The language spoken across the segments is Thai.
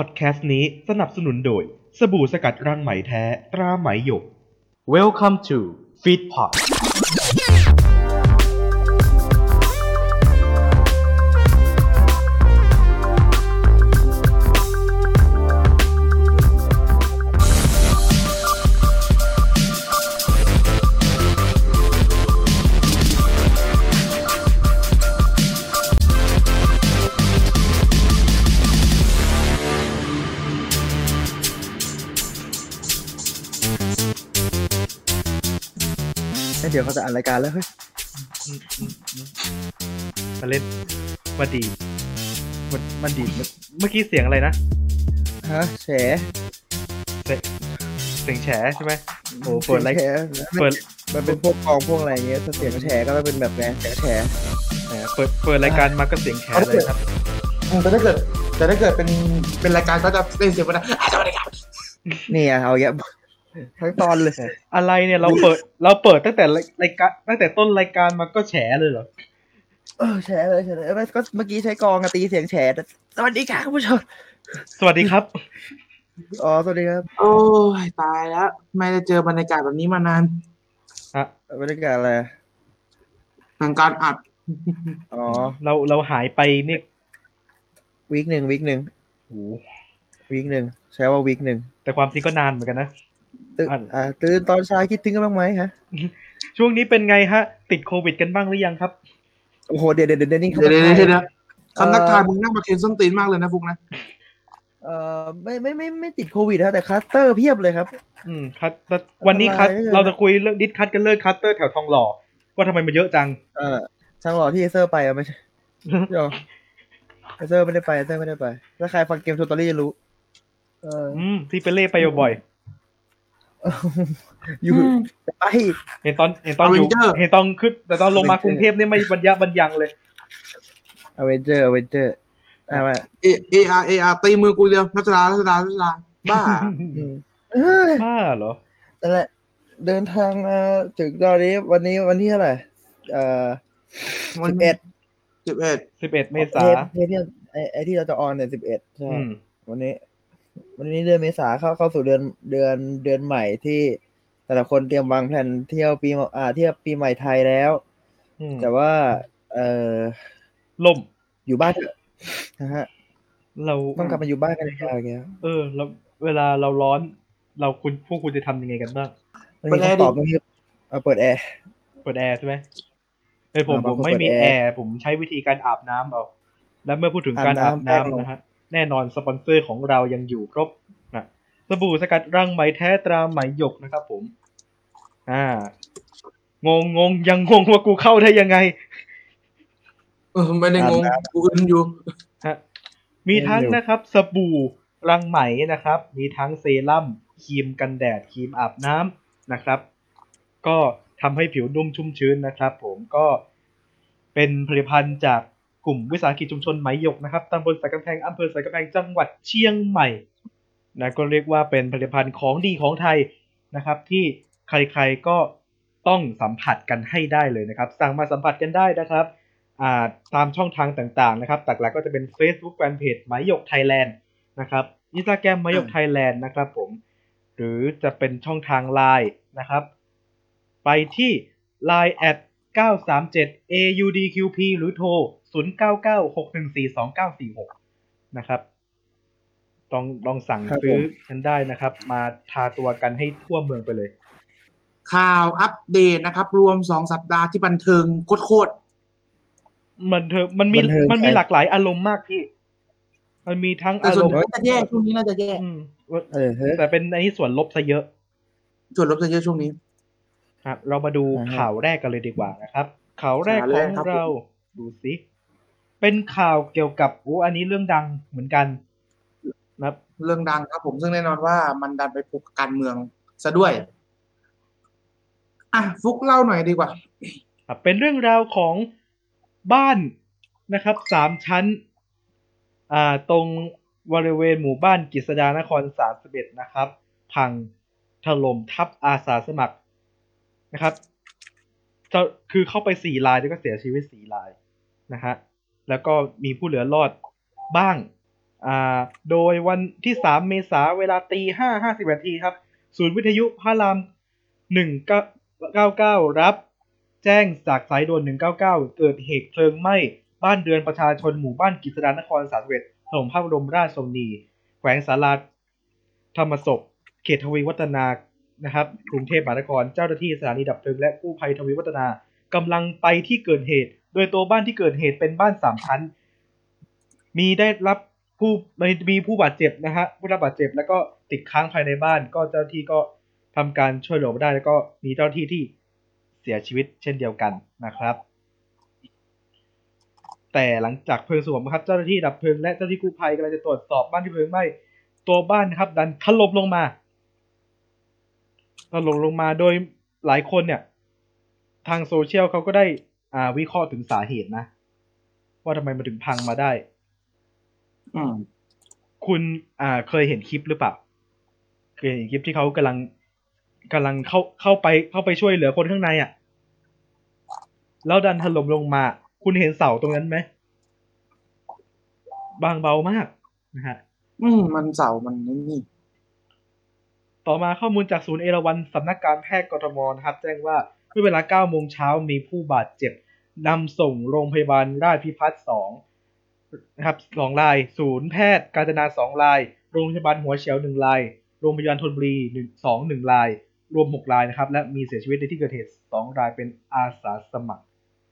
พอดแคสต์นี้สนับสนุนโดย สบู่สกัดรังไหมแท้ ตราไหมหยก Welcome to Feedpot ดี๋ยวเขาจะอ่านรายการแล้วเฮ้ยอืมอืมอืมมาเล่นมาดีมันมันดีเมื่อเมื่อกี้เสียงอะไรนะฮะแฉเสียงเสียงแฉใช่ไหมโอ้เปิดรายแฉเปิดมันเป็นพวกกองพวกอะไรอย่างเงี้ยถ้าเสียงแฉก็ต้องเป็นแบบไงเสียงแฉแหมเปิดเปิดรายการมาก็เสียงแฉเลยครับอืมแต่ถ้าเกิดแต่ถ้าเกิดเป็นเป็นรายการก็จะเล่นเสียงว่านะอะสวัสดีครับนี่อะเอาอย่างเงี้ย ทั้งตอนเลย อะไรเนี่ยเราเปิด เราเปิดตั้งแต่รายการตั้งแต่ต้นรายการมาก็แฉเลยเหรอเออแฉเลยแฉเลยเอ้ยก็เมื่อกี้ใช้กองอะตีเสียงแฉสวัสดีค่ะคุณผู้ชมสวัสดีครับอ๋อสวัสดีครับ โอ้ยตายแล้วไม่ได้เจอบรรยากาศแบบนี้มานานบรรยากาศอะไรทางการอัดอ๋อเราเราหายไปเนี่ยวีคหนึ่งวีคหนึ่งโอ้โหวีคหนึ่งใช้ว่าวีคหนึ่งแต่ความจริงก็นานเหมือนกันนะ ตื่นอะอ่าตื่นตอนเช้าคิดถึงกันบ้างไหมฮะ ช่วงนี้เป็นไงฮะ ติดโควิดกันบ้างหรือยังครับ โอ้โห เดี๋ยวเดี๋ยวเดี๋ยวนี่เขาเดี๋ยวมาเดี๋ยวถ่ายเดี๋ยวคำทักทายมึงนั่งมาเทนส้นตีนมากเลยนะฟุกนะ เอ่อไม่ไม่ไม่ไม่ติดโควิดนะแต่คลัสเตอร์เพียบเลยครับ อืมคัตแต่วันนี้คัตอะไรเนี่ยเราจะคุยเรื่องดิสคัตกันเรื่องคัตเตอร์แถวทองหล่อว่าทำไมมันเยอะจัง เออช่างหล่อที่เอเซอร์ไปอะไม่ใช่เดี๋ยวเอเซอร์ไม่ได้ไปเอเซอร์ไม่ได้ไป ถ้าใครฟังเกมทูตอรี่จะรู้ เอออืมที่ไปเล่ไปบ่อย อยู่ไปๆเห็นตอนเห็นตอนอยู่เห็นตอนขึ้นแต่ตอนลงมากรุงเทพเนี่ยไม่บรรยะบรรยังเลยอเวนเจอร์อเวนเจอร์อ่ามาเอเออาร์เออาร์ตีมือกูเดียวรัชดารัชดารัชดาบ้าอืมเอ้ยบ้าเหรอนั่นแหละเดินทางมาถึงตอนนี้วันนี้วันที่เท่าไหร่เอ่อวันสิบเอ็ดสิบเอ็ดสิบเอ็ดเมษาเทปเทปที่ไอไอที่เราจะออนเนี่ยสิบเอ็ดใช่อืมวันนี้ วันนี้เดือนเมษาเข้าเข้าสู่เดือนเดือนเดือนใหม่ที่แต่ละคนเตรียมวางแผนเที่ยวปีใหม่อ่าเที่ยวปีใหม่ไทยแล้วอืมแต่ว่า เออล่มอยู่บ้านเถอะนะฮะ เราต้องกลับมาอยู่บ้านกันยาวๆแกเออเราเวลาเราร้อน เราคุณพวกคุณจะทำยังไงกันบ้างมันมีคำตอบตรงที่เอาเปิดแอร์เปิดแอร์ใช่ไหมเออผมอ่าผบางมคนไม่มีเปิดแอแอร์ร์ผมใช้วิธีการอาบน้ำเอาแล้วเมื่อพูดถึงการอาอาบบน้ำน้ำแป้งนะฮะ แน่นอนสปอนเซอร์ของเรายังอยู่ครบนะสบู่สกัดรังไหมแท้ตราไหมหยกนะครับผม อ่างงงงยังงงว่ากูเข้าได้ยังไงเออไม่ได้งงกูอึนอยู่ฮะมีทั้งนะครับ สบู่รังไหมนะครับ มีทั้งเซรั่มครีมกันแดดครีมอาบน้ำนะครับ ก็ทำให้ผิวนุ่มชุ่มชื้นนะครับ ผมก็เป็นผลิตภัณฑ์จาก กลุ่มวิสาหกิจชุมชนไหมหยกนะครับตำบลสายกำแพงอำเภอสายกำแพงจังหวัดเชียงใหม่นะก็เรียกว่าเป็นผลิตภัณฑ์ของดีของไทยนะครับ ที่ใครๆก็ต้องสัมผัสกันให้ได้เลยนะครับสั่งมาสัมผัสกันได้นะครับตามช่องทางต่างๆนะครับหลักๆก็จะเป็น Facebook Fanpage ไหมหยกไทยแลนด์นะครับอินสตาแกรมไหมหยกไทยแลนด์นะครับผมหรือจะเป็นช่องทาง Line นะครับ ไปที่ Line at 937 AUDQP หรือโทร 0996142946 นะครับต้องลองสั่งครับผมซื้อกันได้นะครับ มาทาตัวกันให้ทั่วเมืองไปเลย ข่าวอัปเดตนะครับ รวมสองสัปดาห์ที่บันเทิงโคตรมันเธอมันมีบันเทิงมันมีใจหลากหลายอารมณ์มากพี่ มันมีทั้งๆแต่อาส่รวนมณ์ใหญ่น่าจะแย่ช่วงนี้น่าจะแย่อืมเออเฮ้ยแต่เป็นอันนี้ส่วนลบซะเยอะ ส่วนลบจะเยอะช่วงนี้ครับเรามาดูอ่าฮะข่าวแรกกันเลยดีกว่านะครับ ข่าวแรกข่าวขแรอกงครับเราดูสิ เป็นข่าวเกี่ยวกับโอ้อันนี้เรื่องดังเหมือนกันนะครับเรื่องดังครับผมซึ่งแน่นอนว่ามันดันไปผูกกับการเมืองซะด้วย อะฟุกเล่าหน่อยดีกว่าครับเป็นเรื่องราวของบ้านนะครับสามชั้น อ่าตรงบริเวณหมู่บ้านกฤษดานครสามสิบเอ็ดนะครับ พังถล่มทับอาสาสมัครนะครับจะคือเข้าไปสี่รายแล้วก็เสียชีวิตสี่รายนะฮะ แล้วก็มีผู้เหลือรอดบ้างอ่าโดยวันที่ 3 เมษาเวลาตีห้าห้าสิบนาทีครับ ศูนย์วิทยุพระรามหนึ่งเก้าเก้ารับ แจ้งจากสายด่วน199เกิดเหตุเพลิงไหม้บ้านเรือนประชาชนหมู่บ้านกิจดานครสาสเวตถล่มพระบรมราชชนนี แขวงสาราธรรมศพ เขตทวีวัฒนานะครับ กรุงเทพมหานคร เจ้าหน้าที่สถานีดับเพลิงและกู้ภัยทวีวัฒนากำลังไปที่เกิดเหตุโดยตัวบ้านที่เกิดเหตุเป็นบ้านสามชั้น มีได้รับผู้มีผู้บาดเจ็บนะฮะผู้รับบาดเจ็บแล้วก็ติดค้างภายในบ้าน ก็เจ้าที่ก็ทำการช่วยเหลือมาได้ แล้วก็มีเจ้าที่ที่เสียชีวิตเช่นเดียวกันนะครับ แต่หลังจากเพลิงสงบครับเจ้าหน้าที่ดับเพลิงและเจ้าหน้าที่กู้ภัยกำลังจะตรวจสอบบ้านที่เพลิงไหม้ตัวบ้านนะครับดันถล่มลงมาถล่มลงมาโดยหลายคนเนี่ย ทางโซเชียลเขาก็ได้ อ่า วิเคราะห์ถึงสาเหตุนะ ว่าทำไมมันถึงพังมาได้ อืมคุณอ่าเคยเห็นคลิปหรือเปล่าเคยเห็นคลิปที่เขากำลังกำลังเข้าเข้าไปเข้าไปช่วยเหลือคนข้างในอะ แล้วดันถล่มลงมา คุณเห็นเสาตรงนั้นไหม บางเบามากนะฮะ อืมมันเสามันนี่ต่อมาข้อมูลจากศูนย์เอราวัณสำนักการแพทย์กทมนะครับ แจ้งว่า เมื่อเวลา9โมงเช้ามีผู้บาดเจ็บนำส่งโรงพยาบาลราชพิพัฒน์2นะครับสองราย ศูนย์แพทย์กาญจนาสองราย โรงพยาบาลหัวเฉียวหนึ่งราย โรงพยาบาลธนบุรีหนึ่งสองหนึ่งราย รวม6รายนะครับ และมีเสียชีวิตในที่เกิดเหตุ2รายเป็นอาสาสมัคร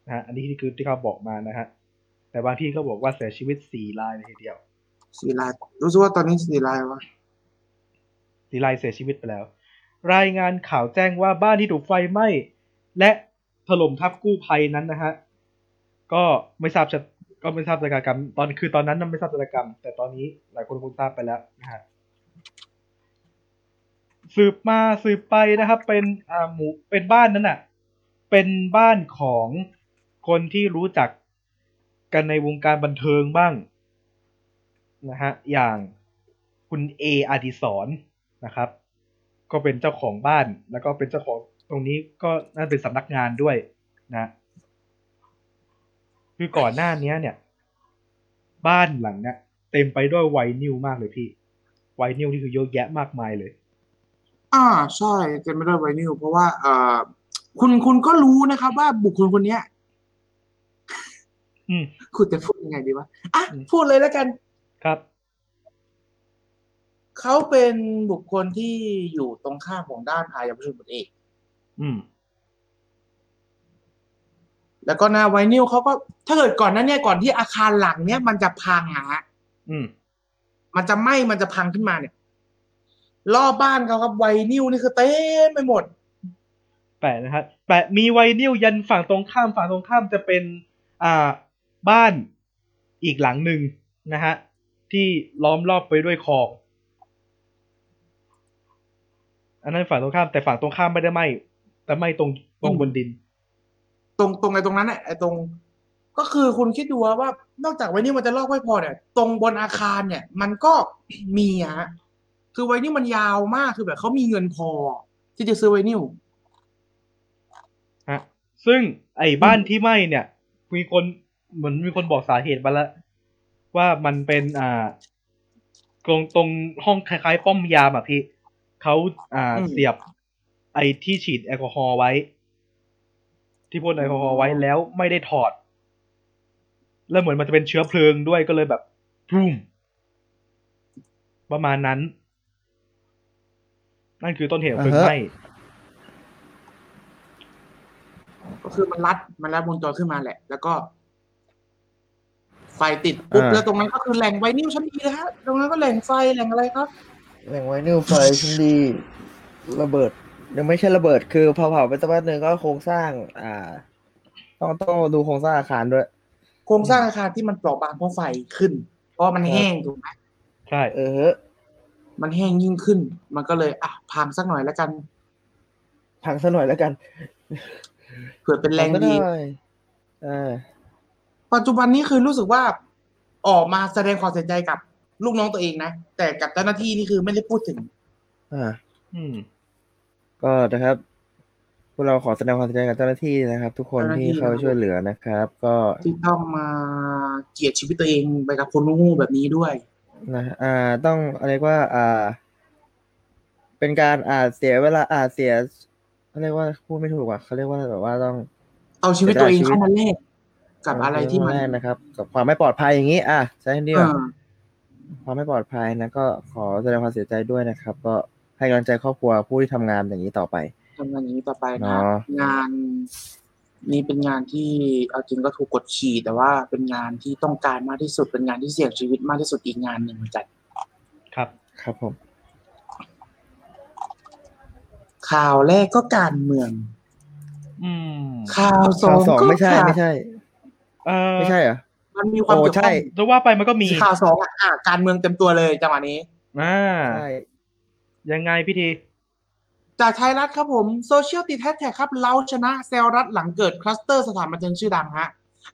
นะฮะ อันนี้คือที่เขาบอกมานะฮะ แต่บางที่ก็บอกว่าเสียชีวิต4รายเลยทีเดียวสีลาย รู้สึกว่าตอนนี้สีลายวะสีลายเสียชีวิตไปแล้ว รายงานข่าวแจ้งว่าบ้านที่ถูกไฟไหม้ และถล่มทับกู้ภัยนั้นนะฮะก็ไม่ทราบชะก็ไม่ทราบชะตากรรม ตอนคือตอนนั้นไม่ทราบชะตากรรม แต่ตอนนี้หลายคนคงทราบไปแล้วนะฮะสืบมาสืบไปนะครับ เป็นอ่าหมู่เป็นบ้านนั้นน่ะ เป็นบ้านของคนที่รู้จักกันในวงการบันเทิงบ้างนะฮะอย่างคุณเออดิศรนะครับ ก็เป็นเจ้าของบ้านแล้วก็เป็นเจ้าของ ตรงนี้ก็น่าเป็นสำนักงานด้วยนะ คือก่อนหน้านี้เนี่ย บ้านหลังเนี้ยเต็มไปด้วยไวนิลมากเลยพี่ ไวนิลนี่คือเยอะแยะมากมายเลย อ่าใช่เต็มไปด้วยไวนิลเพราะว่าเอ่อคุณคุณก็รู้นะครับ ว่าบุคคลคนเนี้ยอืมคุณจะพูดยังไงดีวะอะอืมพูดเลยแล้วกันครับเขาเป็นบุคคลที่อยู่ตรงข้ามของด้านอายประชุมบทเอก อืม แล้วก็หน้าไวนิลเขาก็ ถ้าเกิดก่อนหนั้นเนี่ยก่อนที่อาคารหลังเนี่ยมันจะพังอะฮะอืม มันจะไหม้มันจะพังขึ้นมาเนี่ยรอบบ้านเขาครับไวนิลนี่คือเต็มไปหมด แปะนะครับแปะมีไวนิลยันฝั่งตรงข้ามฝั่งตรงข้ามจะเป็น อ่าบ้านอีกหลังหนึ่งนะฮะที่ล้อมรอบไปด้วยคลองอันนั้นฝั่งตรงข้ามแต่ฝั่งตรงข้ามไม่ได้ไหม แต่ไหมตรงตรงบนดิน ตรงตรงไอ้ตรงนั้นน่ะไอ้ตรง ก็คือคุณคิดดูว่า นอกจากไวนิลมันจะลอกไม่พอเนี่ย ตรงบนอาคารเนี่ย มันก็มีอะฮะคือไวนิลมันยาวมากคือแบบเขามีเงินพอ ที่จะซื้อไวนิลฮะซึ่งไอ้บ้านที่ไหม้เนี่ย มีคนเหมือนมีคนบอกสาเหตุมาแล้วว่ามันเป็นอ่า ตรงตรงห้องคล้ายๆ ป้อมยามอะพี่เขาอ่าเสียบ ไอ้ที่ฉีดแอลกอฮอล์ไว้ ที่พ่นแอลกอฮอล์ไว้แล้วไม่ได้ถอด แล้วเหมือนมันจะเป็นเชื้อเพลิงด้วยก็เลยแบบพุ่มประมาณนั้น นั่นคือต้นเหตุของเพลิงอ่าฮะไหม้ก็คือมันรัดมันรัดวงจรขึ้นมาแหละ แล้วก็ ไฟติดปุ๊บอ่าแล้วตรงนั้นก็คือแหล่งไวนิลชั้นดีนะฮะ ตรงนั้นก็แหล่งไฟแหล่งอะไรครับ แหล่งไวนิลไฟชิ้นดี ระเบิด ยังไม่ใช่ระเบิดคือเผาๆไปสักพักหนึ่งก็โครงสร้าง อ่า ต้องต้องดูโครงสร้างอาคารด้วย โครงสร้างอาคารที่มันเปราะบางเพราะไฟขึ้น เพราะมันแห้งถูกไหมใช่เออมันแห้งยิ่งขึ้น มันก็เลยอะพังสักหน่อยแล้วกันพังซะหน่อยแล้วกันเผื่อเป็นแรงพัซะดีหน่อยอ่าปัจจุบันนี้คือรู้สึกว่าออกมาแสดงความเสียใจกับลูกน้องตัวเองนะแต่กับเจ้าหน้าที่นี่คือไม่ได้พูดถึง อ่า อืม ก็นะครับพวกเราขอแสดงความเสียใจกับเจ้าหน้าที่นะครับ ทุกคนเจ้าหน้าที่ที่เข้าไปช่วยเหลือนะครับ ก็ที่ต้องมาเกลียดชีวิตตัวเองไปกับคนงูๆแบบนี้ด้วยนะอ่าต้องเรียกว่าอ่า เป็นการอ่าเสียเวลาอ่าเสียเขาเรียกว่าพูดไม่ถูกว่ะเขาเรียกว่าแบบว่าต้อง เอาชีวิตตัวเองเข้ามาแลกกับอะไรที่มันแรกนะครับ กับความไม่ปลอดภัยอย่างนี้ อะใช้คำนี้เอก่อนอความไม่ปลอดภัยนะก็ขอแสดงความเสียใจด้วยนะครับ ก็ ให้กำลังใจครอบครัวผู้ที่ทำงานอย่างนี้ต่อไปทำงานอย่างนี้ต่อไปนะเนาะ งานนี้เป็นงานที่เอาจริงก็ถูกกดขี่แต่ว่าเป็นงานที่ต้องการมากที่สุดเป็นงานที่เสี่ยงชีวิตมากที่สุดอีกงานหนึ่งเหมือนกันครับ ครับผม ข่าวแรกก็การเมือง อืมข่าวสอข่าวงสองก็ไม่ใช่ข่าวไม่ใช่ เออไม่ใช่เหรอ มันมีความโอ้เกี่ยวข้ใช่ องจะว่าไปมันก็มีข่าวสองอะอะการเมืองเต็มตัวเลยจังหวะนี้ อ่า ใช่ ยังไงพี่ทีจากไทยรัฐครับผมโซเชียลติดแฮชแท็กครับ เราชนะแซะรัฐหลังเกิดคลัสเตอร์สถานบันเทิงชื่อดังฮะ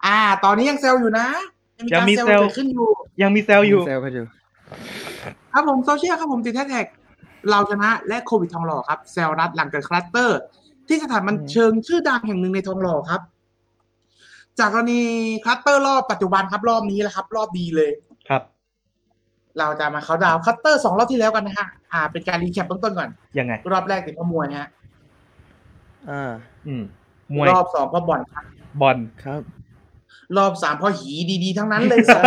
อ่า ตอนนี้ยังเซลอยู่นะ ยังมีการเซลล์เกิดขึ้นอยู่ ยังมีเซลล์อยู่เซลล์กันอยู่ ครับผมโซเชียลครับผมติดแฮชแท็กเราชนะและโควิดทองหล่อครับแซะรัฐหลังเกิดคลัสเตอร์ ที่สถานบันเทิงชื่อดังแห่งหนึ่งในทองหล่อครับ จากกรณีคลัสเตอร์รอบปัจจุบันครับรอบนี้แหละครับ รอบดีเลยครับ เราจะมาเขาน์ดาวน์คลัสเตอร์สองรอบที่แล้วกันนะฮะ อ่า เป็นการรีแคปเบื้องต้นก่อน ยังไง รอบแรกติดข้อมวยฮะ อ่า อืม มวย รอบสองก็บอลครับบอลครับ รอบสามพอหีดีๆ ทั้งนั้นเลยสัส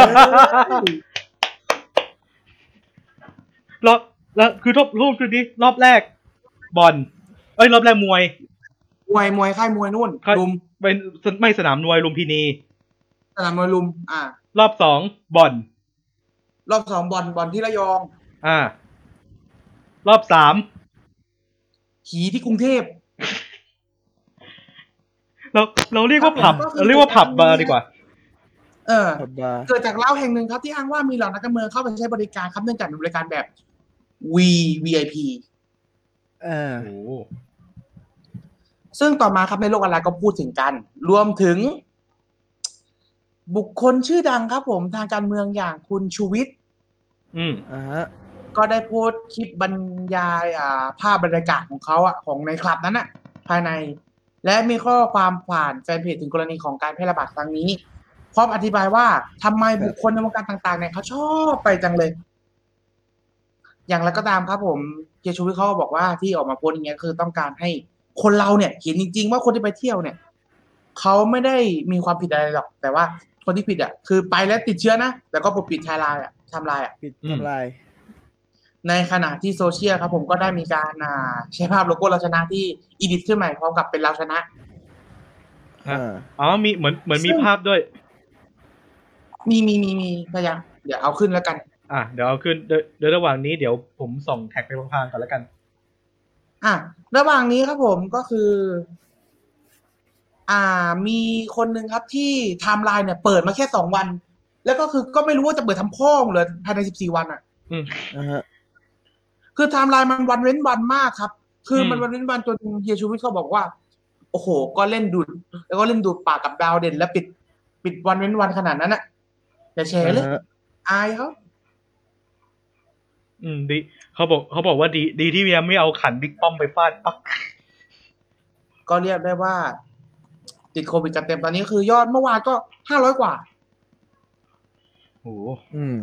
รอบแล้วคือทบรูปคือดิรอบแรก บอล เอ้ย รอบแรกมวย มวยมวยค่ายมวยนู่นค่ายลุมเป็นไม่สนามมวยลุมพินี สนามมวยลุม อ่า รอบสองบอล รอบสองบอลบอลที่ระยอง อ่า รอบสามหีที่กรุงเทพ เราเราเรียกว่าผับก็คือ เราเรียกว่าผับบาร์ดีกว่า เออขับบาร์เกิดจากเล่าแห่งหนึ่งครับที่อ้างว่ามีเหล่านักการเมืองเข้าไปใช้บริการครับเนื่องจากเป็นบริการแบบ V VIP อ่าโอ้ซึ่งต่อมาครับในโลกออนไลน์ก็พูดถึงกัน รวมถึง บุคคลชื่อดังครับผมทางการเมืองอย่างคุณชูวิทย์อืมอ่าฮะก็ได้โพสต์คลิปบรรยายอ่าภาพบรรยากาศของเขาอะของในคลับนั้นอะภายใน และมีข้อความผ่านแฟนเพจถึงกรณีของการแพร่ระบาดครั้งนี้พร้อมอธิบายว่าทำไมบุคคลในวงการต่างๆเนี่ยเขาชอบไปจังเลย อย่างไรก็ตามครับผมเกียร์ชูวิทย์เขาก็บอกว่าที่ออกมาโพสต์อย่างเงี้ยคือต้องการให้คนเราเนี่ยเห็นจริง ๆ ว่าคนที่ไปเที่ยวเนี่ยเขาไม่ได้มีความผิดอะไรหรอก แต่ว่า คนที่ผิดอะคือไปแล้วติดเชื้อนะแต่ก็ปกปิดไทม์ไลน์อะไทำลายอะปิดอืมทำลายในขณะที่โซเชียลครับผมก็ได้มีการอ่าใช้ภาพโลโก้เราชนะที่ edit ขึ้นใหม่พร้อมกับเป็นเราชนะอะอ่าอ๋อมีเหมือนเหมือนมีซึ่งภาพด้วย มีมีมีมีพยายามเดี๋ยวเอาขึ้นแล้วกัน อะเดี๋ยวเอาขึ้นเดี๋ยวเดี๋ยวระหว่างนี้เดี๋ยวผมส่องแท็กไปพลางๆก่อนแล้วกัน อะระหว่างนี้ครับผมก็คือ อ่ามีคนหนึ่งครับที่ไทม์ไลน์เนี่ยเปิดมาแค่สองวัน แล้วก็คือก็ไม่รู้ว่าจะเปิดทำพ่อมึงเลยภายในสิบสี่วันอะ อืมอ่าฮะคือไทม์ไลน์มันวันเว้นวันมากครับ คือมันอืมวันเว้นวันจนเฮียชูวิทย์เขาบอกว่า โอ้โห ก็เล่นดูดแล้วก็เล่นดูดปากกับดาวเด่น แล้วปิด ปิดวันเว้นวันขนาดนั้นอะอย่าแชร์เลยอ่าฮะอายเขาอืมดีเขาบอกเขาบอกว่าดี ดีที่ยังไม่เอาขันบิ๊กป้อมไปฟาดปักก็เรียกได้ว่า ติดโควิดกันเต็มตอนนี้คือยอดเมื่อวานก็ห้าร้อยกว่าโอ้โหอืม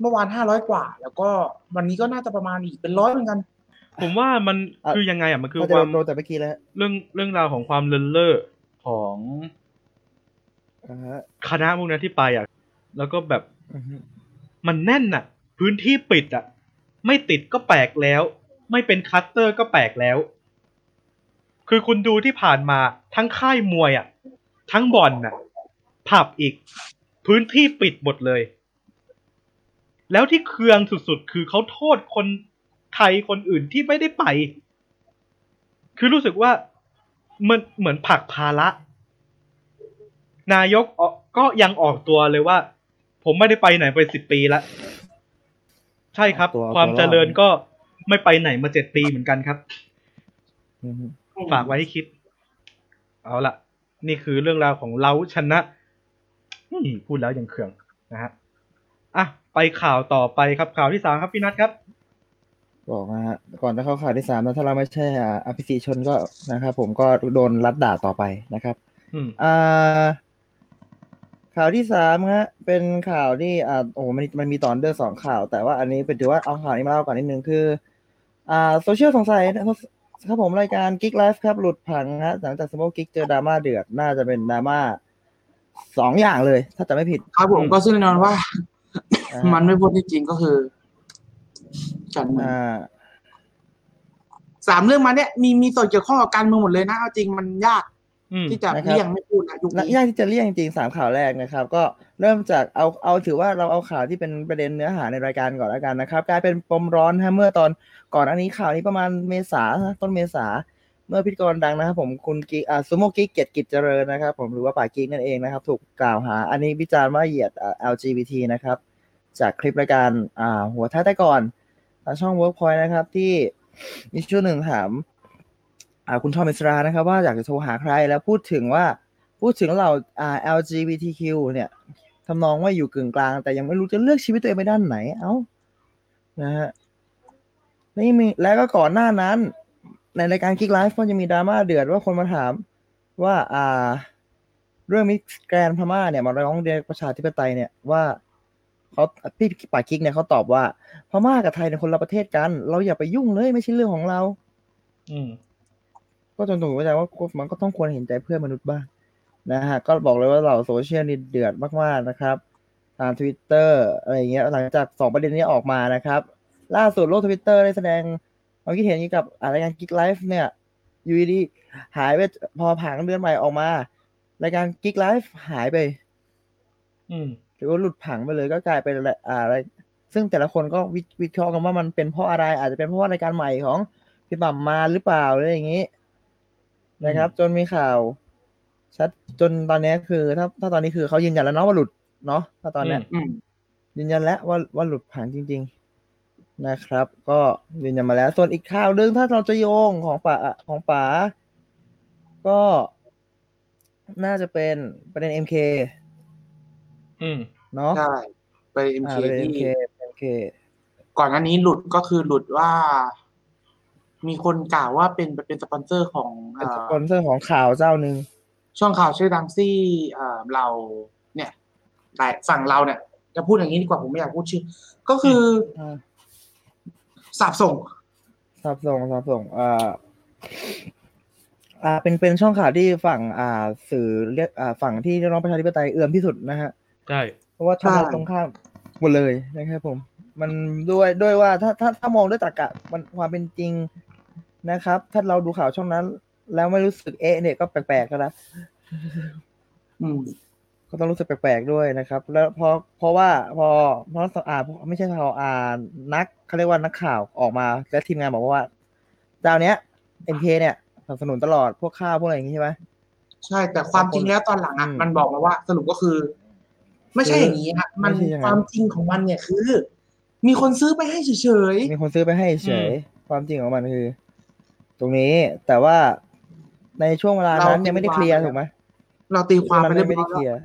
เมื่อวานห้าร้อยกว่า แล้วก็วันนี้ก็น่าจะประมาณอีกเป็นร้อยเหมือนกัน ผมว่ามันอะคือยังไงอะมันคือก็คจะวามโดนแต่เมื่อกี้แล้วเรื่องเรื่องราวของความเลินเล่อของอ่าฮะคณะพวกนั้นที่ไปอะ แล้วก็แบบอือฮึมันแน่นอะ พื้นที่ปิดอะ ไม่ติดก็แปลกแล้ว ไม่เป็นคัสเตอร์ก็แปลกแล้ว คือคุณดูที่ผ่านมาทั้งค่ายมวยอะ ทั้งบ่อนน่ะผับอีก พื้นที่ปิดหมดเลย แล้วที่เคืองสุดๆ คือเขาโทษคนไทยคนอื่นที่ไม่ได้ไป คือรู้สึกว่ามันเหมือนผลักภาระ นายกออกก็ยังออกตัวเลยว่า ผมไม่ได้ไปไหนไปสิบปีแล้วใช่ครับตัวความตัวรอดเจริญก็ไม่ไปไหนมาเจ็ดปีเหมือนกันครับอือฮึ ฝากไว้ให้คิด เอาละนี่คือเรื่องราวของเราชนะอืมพูดแล้วยังเคืองนะฮะอะไปข่าวต่อไปครับข่าวที่สามครับพี่นัทครับ บอกนะฮะก่อนจะเข้าข่าวที่สามนะถ้าเราไม่ใช่อ่าอภิสิทธิ์ชนก็นะครับผมก็โดนรัดด่าต่อไปนะครับอืมอ่าข่าวที่สามฮะเป็นข่าวที่อ่าโอ้โหมันมันมีตอนเดือนสองข่าว แต่ว่าอันนี้เป็นถือว่าเอาข่าวนี้มาเล่าก่อนนิดนึงคือ อ่าโซเชียลสงสัยนะ ครับผมรายการ Geek Life ครับ หลุดผังฮะหลังจากสมมติ Geek เจอดราม่าเดือด น่าจะเป็นดราม่าสองอย่างเลย ถ้าจะไม่ผิด ครับผมก็ซึ่งแน่นอนว่าอ่ามันไม่พ้นที่จริงก็คือการเมืองอ่าสามเรื่องมาเนี่ยมีมีส่วนเกี่ยวข้องกับการเมืองหมดเลยนะเอาจริงมันยากอืม ที่จะนะครับเลี่ยงไม่พูดนะยุคและนี้ยากที่จะเลี่ยงจริงๆสามข่าวแรกนะครับ ก็เริ่มจากเอาเอาถือว่าเราเอาข่าวที่เป็นประเด็นเนื้อหาในรายการก่อนแล้วกันนะครับกลายเป็นปมร้อนฮะเมื่อตอนก่อนอันนี้ข่าวนี้ประมาณเมษาต้นเมษาเมื่อพิธีกรดังนะครับผมคุณกิกอ่าซูโม่กิกเกียรติกิจเจริญนะครับ ผมหรือว่าป่ากิกนั่นเองนะครับ ถูกกล่าวหา อันนี้วิจารณ์ว่าเหยียดอ่า LGBT นะครับ จากคลิปรายการอ่าหัวท้ายแต่ก่อนทางช่อง Workpoint นะครับที่มีช่วงหนึ่งถามอ่า คุณทอมอิสรานะครับ ว่าอยากจะโทรหาใครแล้วพูดถึงว่าพูดถึงเราอ่า LGBTQ เนี่ยทำนองว่าอยู่กึ่งกลาง แต่ยังไม่รู้จะเลือกชีวิตตัวเองไปด้านไหน เอ้านะฮะนี่มีแล้วก็ก่อนหน้านั้น ในรายการ Kick Life ก็จะมีดราม่าเดือดว่าคนมาถามว่าอ่า เรื่องมิสแกรนพม่าเนี่ยมาร้องเรียนประชาธิปไตยเนี่ยว่าเขาพี่ป่าคิกเนี่ยเขาตอบว่าพม่ากับไทยเนี่ยคนละประเทศกัน เราอย่าไปยุ่งเลยไม่ใช่เรื่องของเรา อืม ก็จนถึงเข้าใจว่ามันก็ต้องควรเห็นใจเพื่อนมนุษย์บ้างนะฮะก็บอกเลยว่าเหล่าโซเชียลนี่เดือดมากๆนะครับทางทวิตเตอร์อะไรอย่างเงี้ยหลังจากสองประเด็นนี้ออกมานะครับ ล่าสุดโลกทวิตเตอร์ได้แสดงความคิดเห็นเกี่ยวกับอะไรายการกิ๊กไลฟ์เนี่ยอยู่ดีๆหายไปพอผังเดือนใหม่ออกมารายการกิ๊กไลฟ์หายไป อืมหรือว่าหลุดผังไปเลยก็กลายเป็นอะไรอ่าอะไรซึ่งแต่ละคนก็วิวิเคราะห์กันว่ามันเป็นเพราะอะไร อาจจะเป็นเพราะว่ารายการใหม่ของพี่บัมมาหรือเปล่าหรืออะไรอย่างนี้ นะครับ จนมีข่าว ชัดจนตอนนี้คือ ถ้าถ้าตอนนี้คือเขายืนยันแล้วเนาะว่าหลุดเนาะถ้าตอนเนี้ยอืมยืนยันแล้วว่าว่าหลุดผังจริง ๆ นะครับ ก็ยืนยันมาแล้ว ส่วนอีกข่าวหนึ่งถ้าเราจะโยงของป๋าของป๋าก็น่าจะเป็นประเด็น MK อืมเนาะใช่ไปเอ็มอ่าเคประเด็นที่ MK MK ก่อนหน้านี้หลุดก็คือหลุดว่า มีคนกล่าวว่าเป็นเป็นสปอนเซอร์ของเป็นเอ่สอปอนเซอร์ของข่าวเจ้าหนึ่งช่องข่าวชื่อดังซี่เอ่อเราเนี่ยแต่ฝั่งเราเนี่ยจะพูดอย่างนี้ดีกว่าผมไม่อยากพูดชื่อ ก็คือออ่าสาบส่งสับส่งสับส่งอ่าอ่าเป็นเป็นช่องข่าวที่ฝั่ง อ่า สื่อเรียกอ่าฝั่งที่เรียกร้องประชาธิปไตยเอื้อมที่สุดนะฮะใช่เพราะว่าทำใช่อะไรตรงข้ามหมดเลยนะครับผม มันด้วยด้วยว่าถ้าถ้าถ้ามองด้วยตรรกะมันความเป็นจริง นะครับ ถ้าเราดูข่าวช่องนั้น แล้วไม่รู้สึกเอ๊ะเนี่ยก็แปลกๆก็แล้วอืมก็ต้องรู้สึกแปลกๆด้วยนะครับ แล้วเพราะเพราะว่าพอเพราะอ่าไม่ใช่ข่าวอ่านักเขาเรียกว่านักข่าวออกมา และทีมงานบอกว่าเจ้าเนี้ย MK เนี่ยสนับสนุนตลอดพวกข้าวพวกอะไรอย่างงี้ใช่ไหมใช่ แต่ความจริงแล้วตอนหลังอะอืมมันบอกมาว่า สรุปก็คือ ไม่ใช่อย่างนี้ฮะมันไม่ใช่อย่างนั้นความจริงของมันเนี่ยคือ มีคนซื้อไปให้เฉยมีคนซื้อไปให้เฉยความจริงของมันคือ ตรงนี้แต่ว่าในช่วงเวลานั้นยังไม่ได้เคลียร์ถูกไหมๆเราตีความไปเรียบไม่ร้ได้อยเคแล้วลียร์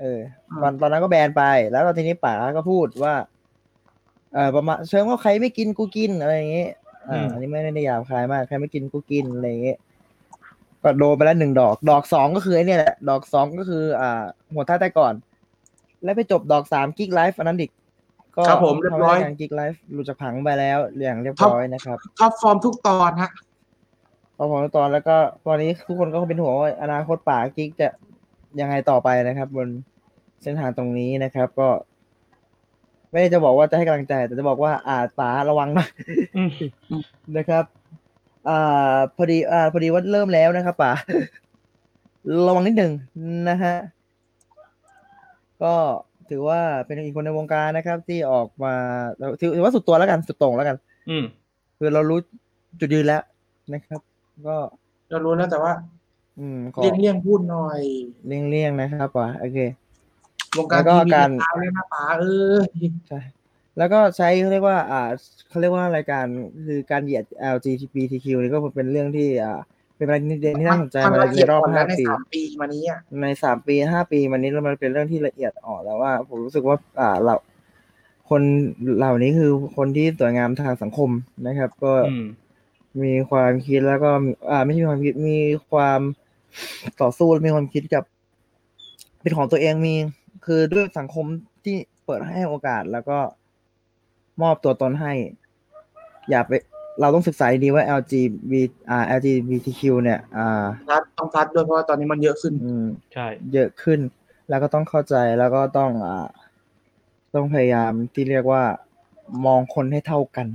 เอออืมตอนตอนนั้นก็แบนไป แล้วตอนทีนี้ป๋าก็พูดว่า เออประมาณเชิงว่าใครไม่กินกูกินอะไรอย่างเงี้ยอือ่ามอันนี้ไม่ได้หยาบคายมากใครไม่กินกูกินอะไรอย่างเงี้ยก็โดนไปแล้วหนึ่งดอก ดอกสองก็คือไอ้เนี่ยแหละดอกสองก็คือ อ่า หัวท้ายใต้ก่อน แล้วไปจบดอกสามกิ๊กไลฟ์อันนั้นดิกก็ครับผมเรียบร้อยทำให้การกิ๊กไลฟ์หลุดจากผังไปแล้วอย่างเรียบร้อยนะครับท็อปฟอร์มทุกตอนฮะ พอผมตอนแล้วก็ตอนนี้ทุกคนก็เป็นห่วงว่าอนาคตป่ากิ๊กจะยังไงต่อไปนะครับ บนเส้นทางตรงนี้นะครับ ก็ ไม่ได้จะบอกว่าจะให้กำลังใจ แต่จะบอกว่าอาจป่าระวังหนะอืมนะครับ อ่า พอดี อ่า พอดีว่าเริ่มแล้วนะครับป่าระวังนิดหนึ่งนะฮะก็ถือว่าเป็นอีกคนในวงการนะครับ ที่ออกมาถือถือว่าสุดตัวแล้วกันสุดโต่งแล้วกัน อืมคือเรารู้จุดยืนแล้วนะครับ ก็เรารู้แล้วแต่ว่า อืมขอเลี่ยงเลี่ยงๆพูดหน่อย เลี่ยงเลี่ยงๆนะครับป่ะโอเค วงการแล้วก็ทีวีการเช้าเลยนะป๋าเออใช่แล้วก็ใช้เขาเรียกว่า อ่าเขาเรียกว่ารายการคือการเหยียด LGBTQ นี่ก็เป็นเรื่องที่อ่าเป็นประเด็นที่น่าสนใจมันมาละเอียดในรอบก่อนแล้ห้าวในปี สามปีมานี้อะในสามปีห้าปีมันนี้มันเป็นเรื่องที่ละเอียดอ่อนแล้วว่า ผมรู้สึกว่า อ่าเราคนเหล่านี้คือคนที่สวยงามทางสังคมนะครับ ก็อืม มีความคิดแล้วก็มีอ่า ไม่ใช่มีความคิดมีความต่อสู้และมีความคิดกับ เป็นของตัวเองมี คือด้วยสังคมที่เปิดให้โอกาสแล้วก็มอบตัวตนให้ อย่าไป เราต้องศึกษาดีๆว่า LGBT อ่า LGBTQ เนี่ย อ่าทัดต้องทัดด้วยเพราะว่าตอนนี้มันเยอะขึ้น อืมใช่ เยอะขึ้น แล้วก็ต้องเข้าใจแล้วก็ต้องอ่าต้องพยายามที่เรียกว่ามองคนให้เท่ากัน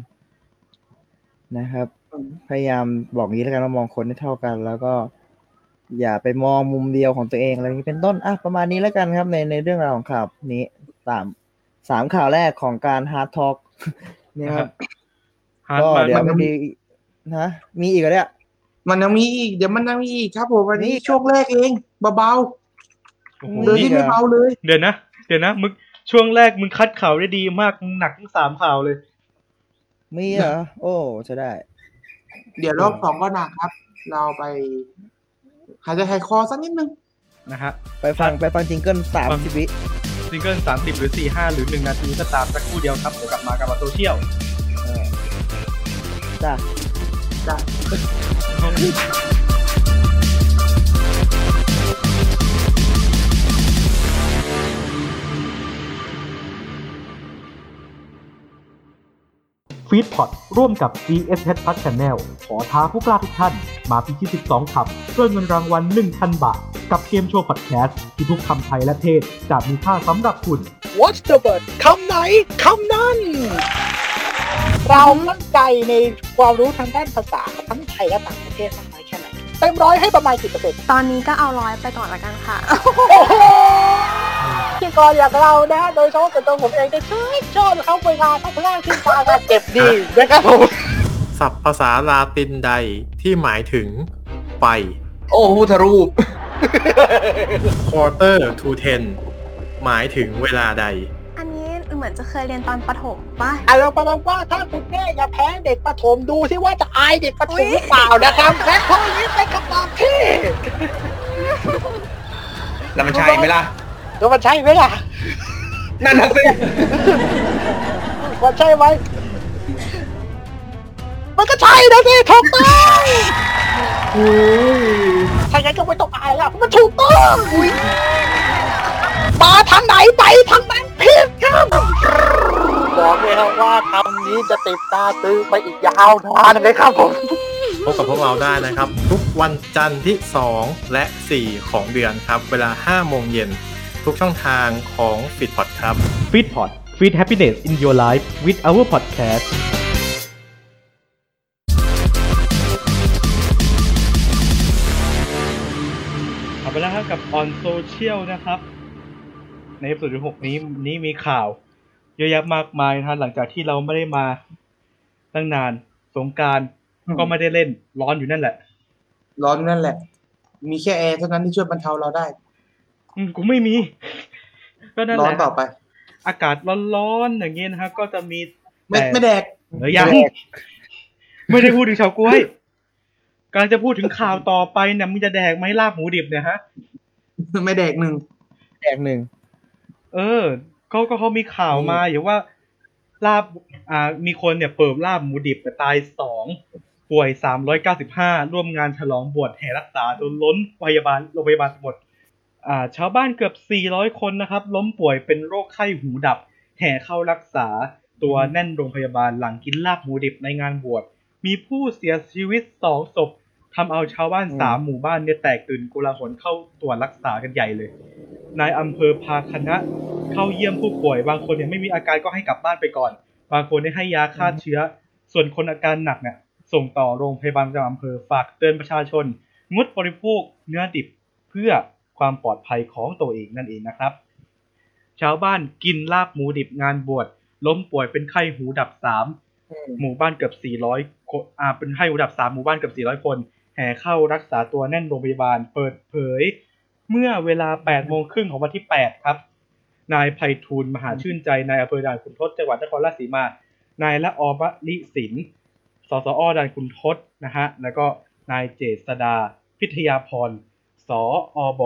นะครับอืม พยายามบอกงี้แล้วกันว่ามองคนให้เท่ากัน แล้วก็ อย่าไปมองมุมเดียวของตัวเองอะไรอย่างนี้เป็นต้นอะประมาณนี้แล้วกันครับในในเรื่องราวของข่าวนี้สามสามข่าวแรกของการฮาร์ดทอ l k นี่ครับ hard ก็มากเดี๋ยวมันพอดีนะมีอีกเหรอเนี่ยมันยังมีอีกเดี๋ยวมันยังมีอีกครับผมวันนี้นี่ช่วงแรกเองเบาโอ้โหๆเลยที่ไม่เบาเลย เดี๋ยวนะเดี๋ยวนะมึงช่วงแรกมึงคัดข่าวได้ดีมากมึงหนักทั้งสามข่าวเลย มีเหรอโอ้จะได้ เดี๋ยวรอบสองก็หนักครับ เราไปหายใจหายคอสักนิดนึงนะฮะไปฟังไปฟัง jingle สามฟังสิบวิ jingle สามสิบหรือสี่ห้าหรือหนึ่งนาทีก็ตามสักครู่เดียวครับเดี๋ยวกลับมากับโซเชียลเออจ้ะ ฟีดพอดร่วมกับ GSH Plus Channel ขอท้าผู้กล้าทุกท่าน มาพิชิต 12 ขับด้วยเงินรางวัล 1,000 บาท กับเกมโชว์พอดแคสต์ที่ทุกคำไทยและเทศจะมีค่าสำหรับคุณ What's the word คำไหน คำนั้น เรามั่นใจในความรู้ทางด้านภาษาทั้งไทยและต่างประเทศมากน้อยแค่ไหนเต็มร้อยให้ประมาณกี่เปอร์เซ็นต์ตอนนี้ก็เอาร้อยไปก่อนละกันค่ะ โอ้โห ที่กรอย่างเรานะโดยเฉพาะกับตัวผมเองจะชอบชอบเขาเวลาเขาพลาดขึ้นมาก็เจ็บดีนะครับผมศัพท์ภาษาลาตินใดที่หมายถึงไปโอ้พุทธรูป quarter to ten หมายถึงเวลาใด อันนี้เหมือนจะเคยเรียนตอนประถมปะ อะเราประมาณว่าถ้าคุณแม่อย่าแพ้เด็กประถมดูที่ว่าจะอายเด็กประถมหรือเปล่านะครับและข้อนี้เป็นคำตอบที่ แล้วมันใช่ไหมล่ะ แล้วมันใช่ไหมล่ะนั่นน่ะสิมันใช่ไหมมันก็ใช่นะสิถูกต้องถ้างั้นก็ไม่ต้องอายแล้วมันถูกต้องอุ๊ยมาทางไหนไปทางนั้นผิดครับบอกเลยครับว่าคำนี้จะติดตาตื้อไปอีกยาวนานเลยครับผมพบกับพวกเราได้นะครับ ทุกวันจันทร์ที่ 2 และ 4 ของเดือนครับ เวลา 5 โมงเย็น ทุกช่องทางของ f i t p o d ครับ Feed Pod Feed Happiness in Your Life with our podcast เอาไปแล้วครับกับ On Social นะครับ ในส่วนที่หกนี้นี้มีข่าวเยอะแยะมากมายนะฮะหลังจากที่เราไม่ได้มาตั้งนานสงกรารอืมก็ไม่ได้เล่นร้อนอยู่นั่นแหละ ร้อนนั่นแหละ มีแค่แอร์เท่านั้นที่ช่วยบรรเทาเราได้ อืมกูไม่มี ก็นั่นร้แหอนละต่อไป อากาศร้อนๆอย่างเงี้ยนะฮะก็จะมี ไม่แต่ ไม่แดก เออยัง ไม่ได้พูดถึงชาวกล้วยกำลังจะพูดถึงข่าวต่อไปเนี่ยมึงจะแดกไหมลาบหมูดิบเนี่ยฮะ ไม่แดกหนึ่งแตกหนึ่งเออเขาก็เขามีข่าวมาอย่างว่าลาบอ่า มีคนเนี่ยเปิดลาบหมูดิบแต่ตายสองป่วยสามร้อยเก้าสิบห้าร่วมงานฉลองบวชแห่รักษาจนล้นพยาบาลโรงพยาบาลหมดอ่า ชาวบ้านเกือบสี่ร้อยคนนะครับ ล้มป่วยเป็นโรคไข้หูดับ แห่เข้ารักษาตัวแน่นโรงพยาบาลหลังกินลาบหมูดิบในงานบวช มีผู้เสียชีวิตสองศพทำเอาชาวบ้านสามหมู่บ้านเนี่ยแตกตื่นโกลาหลเข้าตรวจรักษากันใหญ่เลย นายอำเภอพาคณะเข้าเยี่ยมผู้ป่วย บางคนเนี่ยไม่มีอาการก็ให้กลับบ้านไปก่อน บางคนได้ให้ยาฆ่าเชื้อ ส่วนคนอาการหนักเนี่ยส่งต่อโรงพยาบาลประจำอำเภอฝากเตือนประชาชน งดบริโภคเนื้อดิบเพื่อ ความปลอดภัยของตัวเองนั่นเองนะครับ ชาวบ้านกินลาบหมูดิบงานบวชล้มป่วยเป็นไข้หูดับสามหมู่บ้านเกือบ400คนอ่าเป็นให้อุดับ3หมู่บ้านเกือบ400คน แห่เข้ารักษาตัวแน่นโรงพยาบาลเปิดเผย เมื่อเวลา8โมงครึ่งของวันที่8ครับ นายไพฑูรย์มหาชื่นใจนายอำเภอด่านขุนทดจังหวัดนครราชสีมานายละออบลิสินสสอด่านขุนทดนะฮะแล้วก็นายเจษดาพิทยาพร สออบ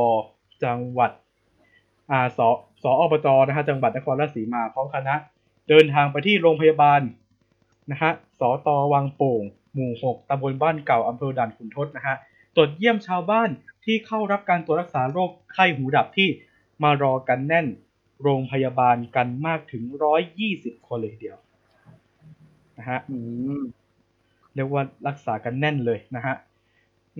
จังหวัดอ่าสอสออบจนะฮะจังหวัดนครราชสีมาพร้อมคณะ เดินทางไปที่โรงพยาบาลนะฮะสตวังโป่ง หมู่ 6ตำบลบ้านเก่าอำเภอด่านขุนทดนะฮะตรวจเยี่ยมชาวบ้านที่เข้ารับการตรวจรักษาโรคไข้หูดับที่มารอกันแน่นโรงพยาบาลกันมากถึง 120 คนเลยเดียวนะฮะอืมเรียกว่ารักษากันแน่นเลยนะฮะ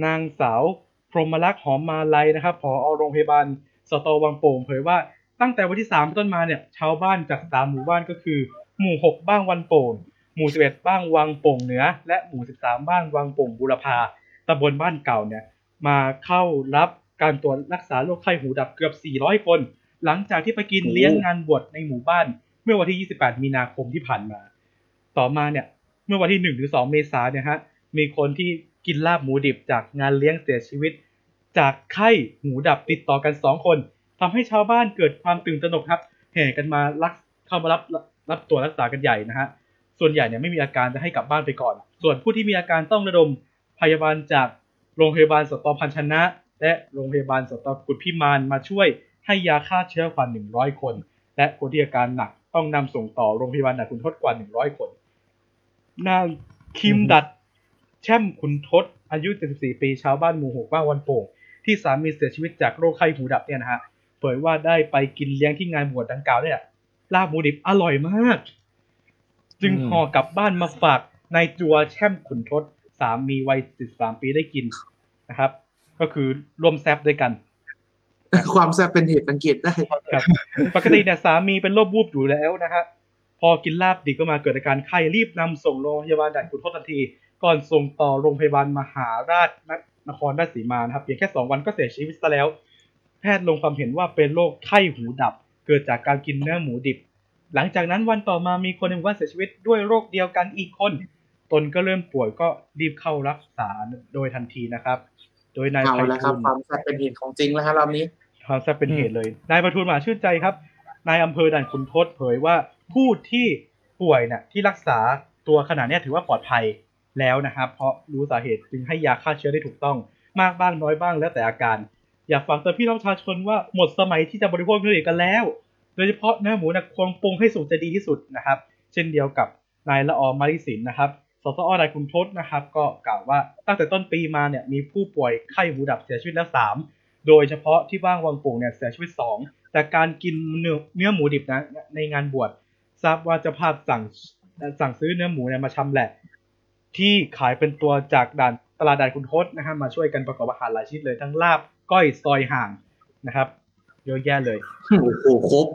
นางสาว พรหมลักษ์หอมมาลัยนะครับผอโรงพยาบาลสตวังโป่งเผยว่าตั้งแต่วันที่ 3 ต้นมาเนี่ยชาวบ้านจากสามหมู่บ้านก็คือ หมู่ 6 บ้างวันโป่งหมู่ 11 บ้างวังโป่งเหนือ และหมู่ 13 บ้างวังโป่งบุรพาตำบลบ้านเก่าเนี่ยมาเข้ารับการตรวจรักษาโรคไข้หูดับเกือบ 400 คน หลังจากที่ไปกินเลี้ยงงานบวชในหมู่บ้าน เมื่อวันที่ 28 มีนาคมที่ผ่านมา ต่อมาเนี่ยเมื่อวันที่ 1 หรือ 2 เมษายนเนี่ยฮะมีคนที่ กินลาบหมูดิบจากงานเลี้ยงเสียชีวิต จากไข้หูดับติดต่อกัน 2 คนทำให้ชาวบ้านเกิดความตื่นตระหนกครับ แห่กันมารักเข้ามารับรับตัวรักษากันใหญ่นะฮะส่วนใหญ่เนี่ยไม่มีอาการจะให้กลับบ้านไปก่อน ส่วนผู้ที่มีอาการต้องระดมพยาบาลจากโรงพยาบาลสตพันชนะ และโรงพยาบาลสตกุฎพิมานมาช่วยให้ยาฆ่าเชื้อกว่า 100 คน และคนที่อาการหนักต้องนำส่งต่อโรงพยาบาลหนักคุณทศกว่า 100 คนนางคิมดัด แช่มขุนทศอายุ 74 ปีชาวบ้านหมู่หกบ้านวันโป่งที่สามีเสียชีวิตจากโรคไข้หูดับเนี่ยนะฮะเผยว่าได้ไปกินเลี้ยงที่งานบวชดังกล่าวเนี่ยลาบหมูดิบอร่อยมาก จึงอืมห่อกลับบ้านมาฝากนายจัวแช่มขุนทศสามีวัย43ปีได้กินนะครับ ก็คือร่วมแซบด้วยกันความแซ่บเป็นเหตุสังเกตได้ครับปกติเนี่ยสามีเป็นโรควูบอยู่แล้วนะฮะพอกินลาบดิบก็มาเกิดอาการไข้รีบนำส่งโรงพยาบาลด่านขุนทดทันที ก่อนส่งต่อโรงพยาบาลมหาราชนครราชสีมานะครับเพียงแค่สองวันก็เสียชีวิตซะแล้ว แพทย์ลงความเห็นว่าเป็นโรคไข้หูดับ เกิดจากการกินเนื้อหมูดิบ หลังจากนั้นวันต่อมามีคนในหมู่บ้านเสียชีวิตด้วยโรคเดียวกันอีกคน ตนก็เริ่มป่วยก็รีบเข้ารักษาโดยทันทีนะครับ โดยนายเอาไพแล้วครับฑูรย์ความแซ่บเป็นเหตุของจริงแล้วฮะรอบนี้ความแซ่บเป็นเหตุเลยนายประทุนมหาชื่นใจครับนายอำเภอด่านขุนทดเผยว่าผู้ที่ป่วยเนี่ยที่รักษาตัวขนาดเนี้ยถือว่าปลอดภัย แล้วนะครับเพราะรู้สาเหตุจึงให้ยาฆ่าเชื้อได้ถูกต้องมากบ้างน้อยบ้างแล้วแต่อาการ อยากฝากเตือนพี่น้องประชาชนว่าหมดสมัยที่จะบริโภคเนื้อดิบกันแล้ว โดยเฉพาะเนื้อหมูนะควรปรุงให้สุกจะดีที่สุดนะครับ เช่นเดียวกับนายละออมาริสินนะครับสสอด่านขุนทดนะครับ ก็กล่าวว่าตั้งแต่ต้นปีมาเนี่ยมีผู้ป่วยไข้หูดับเสียชีวิตแล้วสามโดยเฉพาะที่บ้างวังโป่งเนี่ยเสียชีวิตสองแต่การกินเนื้อเนื้อหมูดิบนะในงานบวชทราบว่าจ้าภาพสั่งสั่งซื้อเนื้อหมูเนี่ยมาชำแหละ ที่ขายเป็นตัวจากด่านตลาดด่านคุณทศนะครับมาช่วยกันประกอบอาหารหลายชนิดเลยทั้งลาบก้อยซอยห่างนะครับเยอะแยะเลยโอ้โหครบ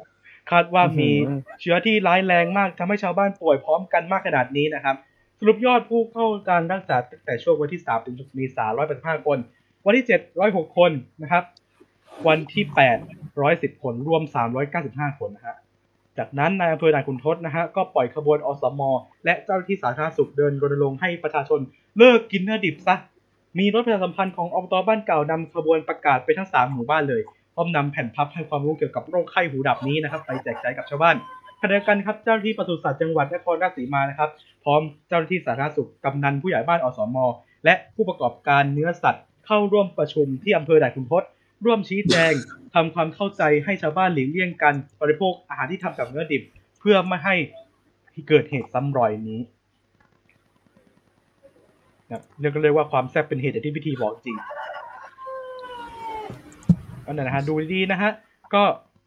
คาดว่ามีอื้อหือเชื้อที่ร้ายแรงมากทำให้ชาวบ้านป่วยพร้อมกันมากขนาดนี้นะครับ สรุปยอดผู้เข้าการรักษาตั้งแต่ช่วงวันที่3ถึง6เมษายน185คน วันที่7 106คนนะครับ วันที่8 110คนรวม395คนนะฮะ จากนั้นนายอำเภอด่านขุนทดนะฮะก็ปล่อยขบวนอสมอและเจ้าหน้าที่สาธารณสุขเดินรณรงค์ให้ประชาชนเลิกกินเนื้อดิบซะ มีรถประชาสัมพันธ์ของอบตบ้านเก่านำขบวนประกาศไปทั้ง3หมู่บ้านเลยพร้อมนำแผ่นพับให้ความรู้เกี่ยวกับโรคไข้หูดับนี้นะครับไปแจกจ่ายกับชาวบ้านขณะเดียวกันครับเจ้าหน้าที่ปศุสัตว์จังหวัดนครราชสีมานะครับพร้อมเจ้าหน้าที่สาธารณสุขกำนันผู้ใหญ่บ้านอสม และผู้ประกอบการเนื้อสัตว์เข้าร่วมประชุมที่อำเภอด่านขุนทด ร่วมชี้แจงทำความเข้าใจให้ชาวบ้านหลีกเลี่ยงการบริโภคอาหารที่ทำจากเนื้อดิบ เพื่อไม่ให้เกิดเหตุซ้ำรอยนี้นะเรียกกันเลยว่าความแซ่บเป็นเหตุอย่างที่พิธีบอกจริงอันนั้นนะฮะดูดีๆนะฮะก็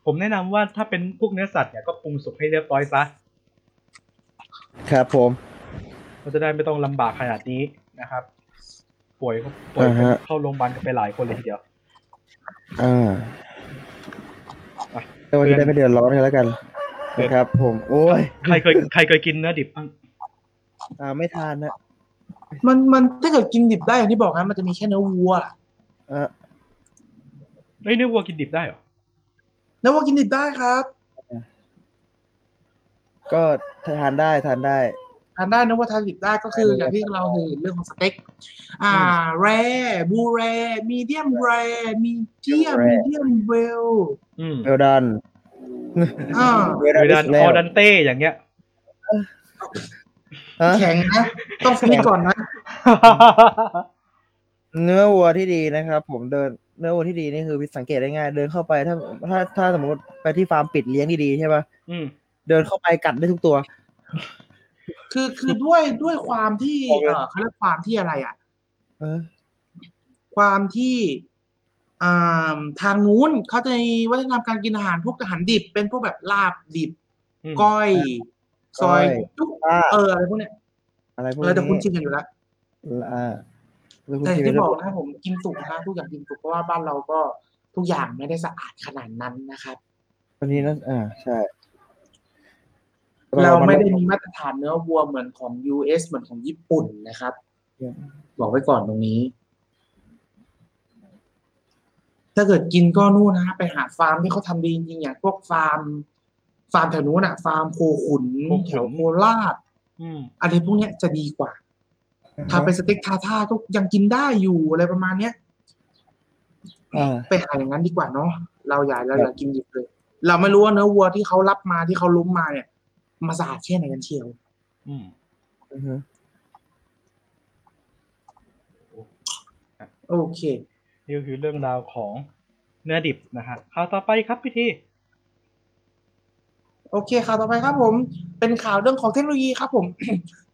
ผมแนะนำว่าถ้าเป็นพวกเนื้อสัตว์เนี่ยก็ปรุงสุกให้เรียบร้อยซะครับผมเราจะได้ไม่ต้องลำบากขนาดนี้นะครับ ป่วยก็ป่วยอ่าฮะเข้าโรงพยาบาลกันไปหลายคนเลยทีเดียว อ่าอะก็วันนี้ได้ไม่เดือดร้อนกันแล้วกันเตือนนะครับ ผม โอ้ยใครเคยใครเคยกินเนื้อดิบบ้างอ่าไม่ทานนะมันมันถ้าเกิดกินดิบได้อย่างที่บอกนะมันจะมีแค่เนื้อวัวอ่าเฮ้ยเนื้อวัวกินดิบได้เหรอเนื้อวัวกินดิบได้ครับ ก็ทานได้ทานได้ ทานได้เนื้อวัวทานดิบได้ก็คืออย่างที่เราเห็นเรื่องของสเต็ก อ่า แรบูแรมีเดียมแรมีเดียม Rare มีเดียมเวลอืมเวลดันอ่าเวเวลาออดันเต้อย่างเงี้ยแข็งนะต้องฟิตก่อนนะ เนื้อวัวที่ดีนะครับ ผมเดินเนื้อวัวที่ดีนี่คือสังเกตได้ง่าย เดินเข้าไปถ้าถ้าถ้าสมมติไปที่ฟาร์มปิดเลี้ยงดีๆใช่ปะอืมเดินเข้าไปกัดได้ทุกตัว คือคือด้วยด้วยความที่บอกเลยเออเขาเรียกความที่อะไรอะเออความที่อ่าทางนู้นเขาจะมีวัฒนธรรมการกินอาหารพวกอาหารดิบ เป็นพวกแบบลาบดิบอืมก้อย ซอยก้อยจุ๊บอ่าเอออะไรพวกเนี้ยอะไรพวกเออแต่คุณนี้ชิมกันอยู่แล้วอ่าแล้วคุณแต่อชิย่ามงไปที่แล้บวอกนะผมกินสุกนะทุกอย่างกินสุกเพราะว่าบ้านเราก็ทุกอย่างไม่ได้สะอาดขนาดนั้นนะครับวันนี้นะอ่าใช่ เราไม่ได้มีมาตรฐานเนื้อวัวเหมือนของ US เหมือนของญี่ปุ่นนะครับ บอกไว้ก่อนตรงนี้ ถ้าเกิดกินก็นู่นนะฮะไปหาฟาร์มที่เขาทำดีจริงๆอย่างพวกฟาร์ม ฟาร์มแถวนู้นอะฟาร์มโคขุนโคขุนแถวโคราชอืมอะไรพวกเนี้ยจะดีกว่าทำเป็นสเต็กทาท่าก็ยังกินได้อยู่อะไรประมาณเนี้ยอ่าไปหาอย่างนั้นดีกว่าเนาะเราอย่าเราอย่ากินดิบเลย เราไม่รู้ว่าเนื้อวัวที่เขารับมาที่เขาลุ้มมาเนี่ย มาสะอาดแค่ไหนกันเชียว อืมอือฮึโอเคนี่ก็คือเรื่องราวของเนื้อดิบนะฮะข่าวต่อไปครับพี่ทีโอเคข่าวต่อไปครับผม เป็นข่าวเรื่องของเทคโนโลยีครับผม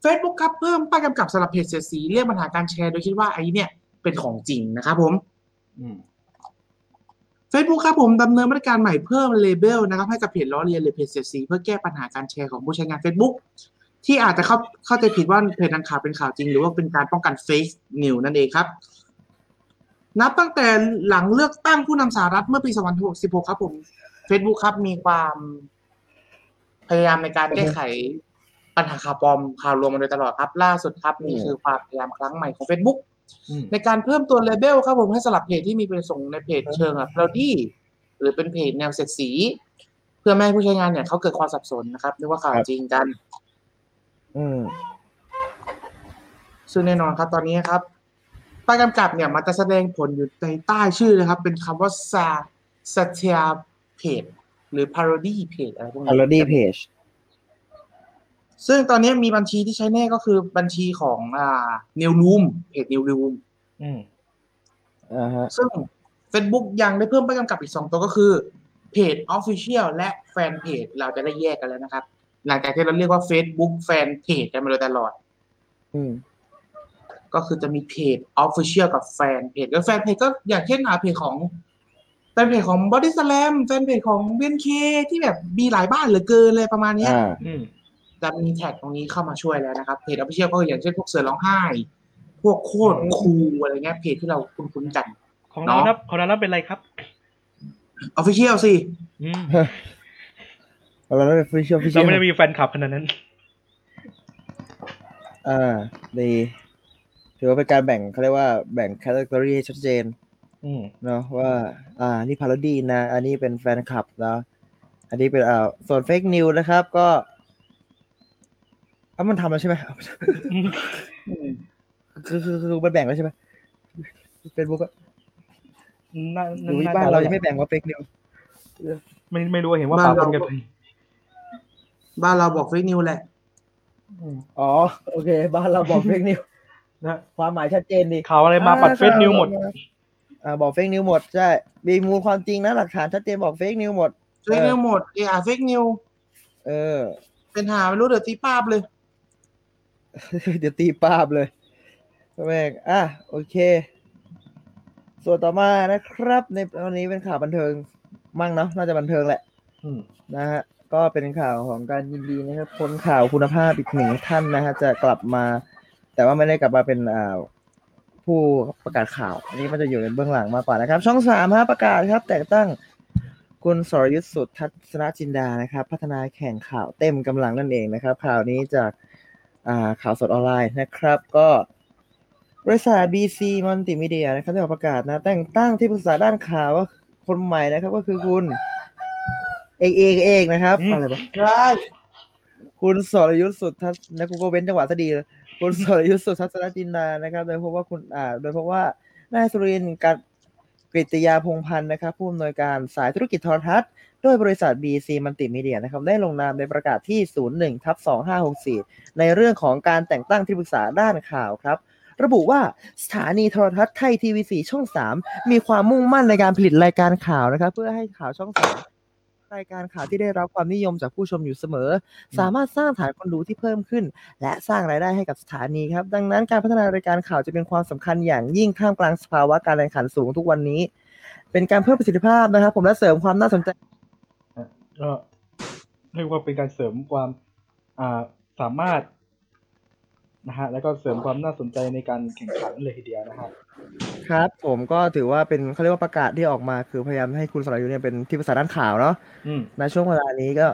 Facebook ครับเพิ่มป้ายกำกับสำหรับเพจเสียดสีเรียกปัญหาการแชร์ โดยคิดว่าไอ้เนี่ยเป็นของจริงนะครับผมอืม Facebook ครับผมดำเนินมาตรการใหม่เพิ่มเลเบลนะครับให้กับเพจล้อเลียนหรือเพจเสียดสีเพื่อแก้ปัญหาการแชร์ของผู้ใช้งาน Facebook ที่อาจจะเข้าเข้าใจผิดว่าเพจดังข่าวเป็นข่าวจริง หรือว่าเป็นการป้องกันเฟกนิวนั่นเองครับ นับตั้งแต่หลังเลือกตั้งผู้นำสหรัฐเมื่อปี 2016 ครับผม Facebook ครับมีความพยายามในการแก้ไขปัญหาข่าวปลอมข่าวลวงมาโดยตลอดครับ ล่าสุดครับนี่คือความพยายามครั้งใหม่ของ Facebook ในการเพิ่มตัวเลเบลครับผมให้สลับเพจที่มีประสงค์ในเพจเชิงแบบเราดี้หรือเป็นเพจแนวเสียดสี เพื่อไม่ให้ผู้ใช้งานเนี่ยเขาเกิดความสับสนนะครับนึกว่าข่าวจริงกัน อืมซึ่งแน่นอนครับ ตอนนี้ครับป้ายกำกับเนี่ย มันจะแสดงผลอยู่ในใต้ชื่อเลยครับ เป็นคำว่า sa satire page หรือ parody page อะไรพวกนี้ parody page ซึ่งตอนนี้มีบัญชีที่ใช้แน่ก็คือบัญชีของอ่า New Room เพจ New Room อืมอ่าฮะซึ่ง Facebook ยังได้เพิ่มป้ายกำกับอีกสองตัวก็คือเพจ Official และแฟนเพจเราจะได้แยกกันแล้วนะครับ หลังจากที่เราเรียกว่า Facebook แฟนเพจกันมาโดยตลอด อืมก็คือจะมีเพจ Official กับแฟนเพจแล้วแฟนเพจก็อย่างเช่นอ่าเพจของแฟนเพจของ Body Slam แฟนเพจของ BNK ที่แบบมีหลายบ้านเหลือเกินเลยประมาณเนี้ย อ่า อืม จะมีแท็กตรงนี้เข้ามาช่วยแล้วนะครับเพจ Official ก็อย่างเช่นพวกเสือร้องไห้ พวกโคตรคูลอะไรเงี้ยเพจที่เราคุ้นๆกัน ของเราเนาะนับของเรานับเป็นอะไรครับ Official สิอืมเราได้ฟิชเชอร์ฟิชเชอเราไม่ได้มีแฟนคลับขนาดนั้น อ่า ดี ถือว่าเป็นการแบ่งเขาเรียกว่าแบ่งแคตตา o r y ให้ชัดเจนอืมเนาะว่า อ่า นี่พา r o ดี้นะ อันนี้เป็นแฟนคลับนะ อันนี้เป็นอ่าส่วน fake news นะครับ ก็ อะมันทำแล้วใช่ไหมคือคือคือมันแบ่งแล้วใช่ไหมเฟซบุ๊กอะน่าหรือน่บ้านเราจะยังไม่แบ่งว่าเฟกนิวไม่ไม่รู้เห็นว่าบ้าปานปเรานกันไปบ้านเราบอกเฟกนิวแหละอืมอ๋อ โอเค บ้านเราบอกเฟกนิวนะความหมายชัดเจนดีข่าวอะไรมาปัดเฟซนิวหมดอ่าบอกเฟกนิวหมดใช่มีมูลความจริงนะ หลักฐานชัดเจนบอกเฟกนิวหมดเฟกนิวหมดเออเฟกนิวเออ เป็นหาไม่รู้เดี๋ยวตีป้าบเลย เดี๋ยวตีป้าบเลยแม่งอะ โอเค ส่วนต่อมานะครับ ในวันนี้เป็นข่าวบันเทิงมั่งเนาะน่าจะบันเทิงแหละอืมนะฮะก็เป็นข่าวของการยินดีนะครับพ้นข่าวคุณภาพอีกหนึ่งท่านนะฮะจะกลับมา แต่ว่าไม่ได้กลับมาเป็นอ่าผู้ประกาศข่าวอันนี้มันจะอยู่ในเบื้องหลังมากกว่านะครับ ช่องสามฮะประกาศครับ แต่งตั้งคุณสรยุทธสุดทัศนจินดานะครับ พัฒนาแข่งข่าวเต็มกำลังนั่นเองนะครับ ข่าวนี้จากอ่า ข่าวสดออนไลน์นะครับ ก็บริษัท BC Multimedia นะครับได้ออกประกาศนะ แต่งตั้งที่ปรึกษาด้านข่าวว่าคนใหม่นะครับ ก็คือคุณเอกเอกเอกนะครับอืมอะไรปะได้คุณสรยุทธสุดทัศน์นะกูก็เว้นจังหวะซะดีเลยคุณสรยุทธสุดทัศนจินดานะครับ โดยเพราะว่าคุณอ่า โดยเพราะว่านายสุรินทร์การ กิตยาพงพันธ์นะครับผู้อำนวยการสายธุรกิจโทรทัศน์โดยบริษัท BC มัลติมีเดียนะครับได้ลงนามในประกาศที่ 01ทับ2564 ในเรื่องของการแต่งตั้งที่ปรึกษาด้านข่าวครับ ระบุว่าสถานีโทรทัศน์ไทยทีวีสีช่อง 3 มีความมุ่งมั่นในการผลิตรายการข่าวนะครับ เพื่อให้ข่าวช่อง 3 รายการข่าวที่ได้รับความนิยมจากผู้ชมอยู่เสมอ สามารถสร้างฐานคนดูที่เพิ่มขึ้น และสร้างรายได้ให้กับสถานีครับ ดังนั้นการพัฒนารายการข่าวจะเป็นความสำคัญอย่างยิ่งท่ามกลางสภาวะการแข่งขันสูงทุกวันนี้ เป็นการเพิ่มประสิทธิภาพนะครับ ผมและเสริมความน่าสนใจก็เรียกว่าเป็นการเสริมความอ่าสามารถ นะฮะแล้วก็เสริมความน่าสนใจในการแข่งขันเลยทีเดียวนะฮะครับ ผมก็ถือว่าเป็นเขาเรียกว่าประกาศที่ออกมาคือพยายามให้คุณสรยุทธ์เนี่ยเป็นที่ปรึกษาด้านข่าวเนาะอืมในช่วงเวลานี้ก็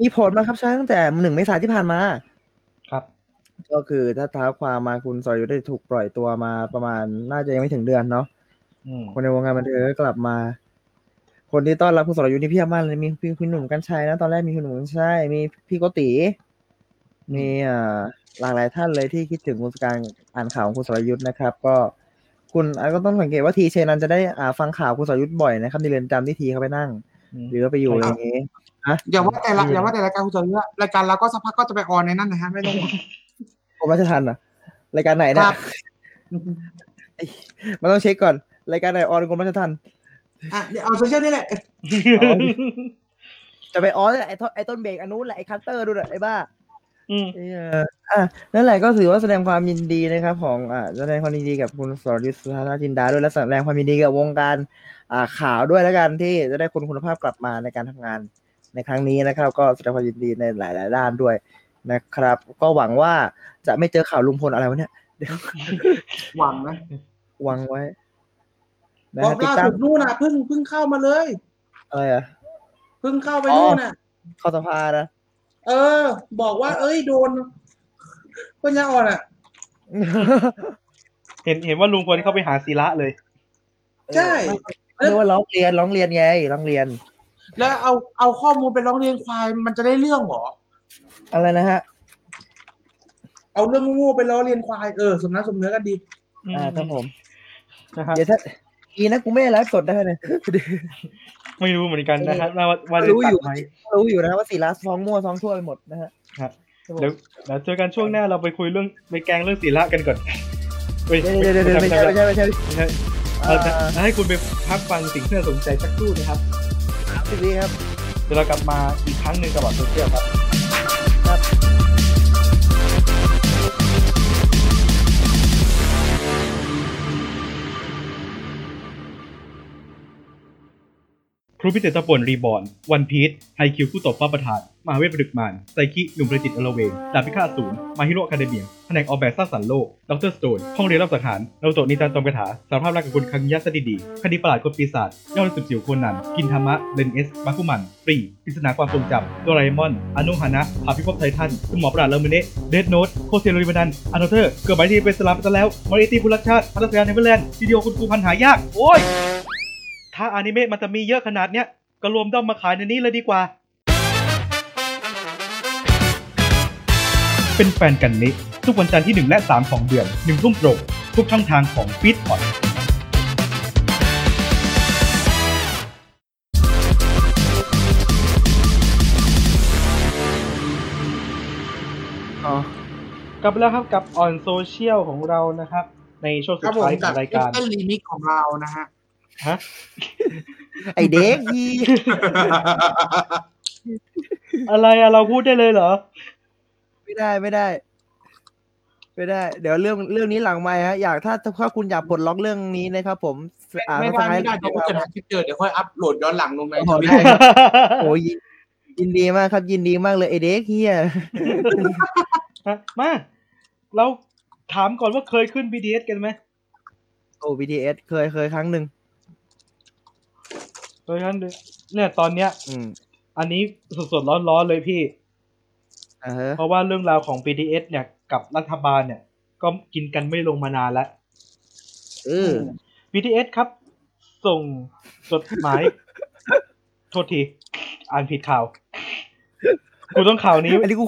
มีผลมาครับใช้ตั้งแต่หนึ่งเมษายนที่ผ่านมา ครับ ก็คือถ้าท้าความมาคุณสรยุทธ์ได้ถูกปล่อยตัวมาประมาณน่าจะยังไม่ถึงเดือนเนาะอืมคนในวงการบันเทิงก็กลับมา คนที่ต้อนรับคุณสรยุทธ์นี่เพียบมากเลยมีพี่คุณหนุ่มกัญชัยนะตอนแรกมีคุณหนุ่มกัญชัยมีพี่โกติมีอ่า หลากหลายท่านเลยที่คิดถึงคุณการอ่านข่าวของคุณสรยุทธ์นะครับ ก็คุณอะก็ต้องสังเกตว่าทีเชนันจะได้อ่าฟังข่าวคุณสรยุทธ์บ่อยนะครับในเรือนจำที่ทีเขาไปนั่งอืมหรือว่าไปอยู่อะไรอย่างงี้อย่าว่าแต่ละอย่าว่าแต่รายการคุณจอยว่ารายการเราก็สักพักก็จะไปออนในนั้นนะฮะไม่ต้องห่วงผมราชทันอะรายการไหนเนี่ยครับมันต้องเช็คก่อน รายการไหนออนกรมราชทัณฑ์อะเดี๋ยวเอาโซเชียลนี่แหละจะไปออนไอ้ต้นไอ้ต้นเบรกอันนู้นแหละไอ้คัตเตอร์ดูน่ะไอ้บ้า อืม เอออะนั่นแหละก็ถือว่าแสดงความยินดีนะครับ ของอ่าแสดงความยินดีกับคุณสรยุทธ สุทัศนะจินดาด้วยและแสดงความยินดีกับวงการอ่าข่าวด้วยแล้วกันที่จะได้คนคุณภาพกลับมาในการทำงานในครั้งนี้นะครับ ก็แสดงความยินดีในหลาย ๆ ด้านด้วยนะครับ ก็หวังว่าจะไม่เจอข่าวลุงพลอะไรวะเนี่ยหวังนะหวังไว้นะบอฮะกติดล่าตามสุดนู่นน่ะเพิ่งเพิ่งเข้ามาเลย อะไรอะเพิ่งเข้าไปนู่นน่ะเข้าสภานะ เออ บอกว่า เอ้ยโดนปัญญาอ่อนอะ เห็นเห็นว่าลุงพลเข้าไปหาศิระเลย ใช่ เรียกว่าร้องเรียนร้องเรียนไงร้องเรียน แล้วเอาเอาข้อมูลไปร้องเรียนควายมันจะได้เรื่องเหรอ อะไรนะฮะ เอาเรื่องโง่ๆไปล้อเลียนควายเออสมน้ำสมเนื้อกันดีอ่าครับผมนะฮะเดี๋ยวถ้าอีนะกูไม่ได้ไลฟ์สดได้เลย ไม่รู้เหมือนกันนะครับว่าว่าจะรู้อยู่ตัดไหมรู้อยู่นะว่าศิลาซองมั่วซองทั่วไปหมดนะฮะครับเดี๋ยวเดี๋ยวเจอกันช่วงหน้าเราไปคุยเรื่องไปแกงเรื่องศิระกันก่อนฮ้เดี๋ยวเดี๋ยวเดี๋ยวไม่ใช่ไม่ใช่ไม่ใช่ไม่ใช่เราจะให้คุณไปพักฟังสิ่งที่น่าสนใจสักครู่นะครับสิบวิครับเดี๋ยวเรากลับมาอีกครั้งหนึ่งกับบัตรโซเชียลครับครับ ครูพิเศษตะปนรีบอน วันพีทไฮคิวผู้ตบฟ้าประธาน มาเวทประดึกมานไซคิหนุ่มประจิตอลเวน ดาบพิฆาตศูนย์มาฮิโร่คาเดเมียแผนกออกแบบสร้างสรรค์โลก ดรสโตน ห้องเรียนรับสังหารนารุโตะนิจันตอมกระถา สารภาพรักกับคุณคังยะสดิดี คดีประหลาดคนปีศาจยอดสุดจิ๋วโคนัน กินธรรมะเบนเอส บาคุมัน ปรีปริศนาความทรงจำโดราเอมอน อนุฮานะภาพิภพไททัน คุณหมอประหลาดเลอร์เมเนเดดโนตโคเซโรริบันันอันโนเทอร์ เกิดหมายที่เป็นสลามไปซะแล้ว มอริตีบุรัชชาติพัฒนาเนเวอร์แลนด์วิดีโอคุณครูพันหายาก โอ้ย ถ้าอนิเมะมันจะมีเยอะขนาดเนี้ยก็รวมด้อมมาขายในนี้เลยดีกว่า เป็นแฟนกันนี้ทุกวันจันทร์ที่ 1 และ 3 ของเดือน1ทุ่มตรงทุกช่องทางของฟีดพอดอ๋อกลับมาแล้วครับกับออนโซเชียลของเรานะครับ ในช่วงคสุรัดบผมท้ายขกัอบงรายการเต้นรีมิกของเรานะฮะ ฮะไอเด็กยีอะไรอะเราพูดได้เลยเหรอ ไม่ได้ไม่ได้ ไม่ได้ เดี๋ยวเรื่องเรื่องนี้หลังไม่ฮะอยากถ้าถ้าคุณอยากปลดล็อกเรื่องนี้นะครับผมอ่าไม่ได้สไม่ไครได้ต์เดี๋ยวถ้าเกิดหาคลิปเจอเดี๋ยวค่อยอัพโหลดย้อนหลังลงในโอ้โหได้ครับโอ้ยยินยินดีมากครับ ยินดีมากเลยไอเด็กเฮียฮะมาเราถามก่อนว่าเคยขึ้น BDS กันไหมโอ้ BTS เคยเคยครั้งหนึ่ง เคยครั้งหนึ่งเนี่ยตอนเนี้ย อืม อันนี้สดๆร้อนๆเลยพี่อ่าฮะเพราะว่าเรื่องราวของ BDS เนี่ยกับรัฐบาลเนี่ย ก็กินกันไม่ลงมานานแล้วเออ BTS ครับ ส่งจดหมาย โทษที อ่านผิดข่าว กูต้องข่าวนี้ อันนี้กู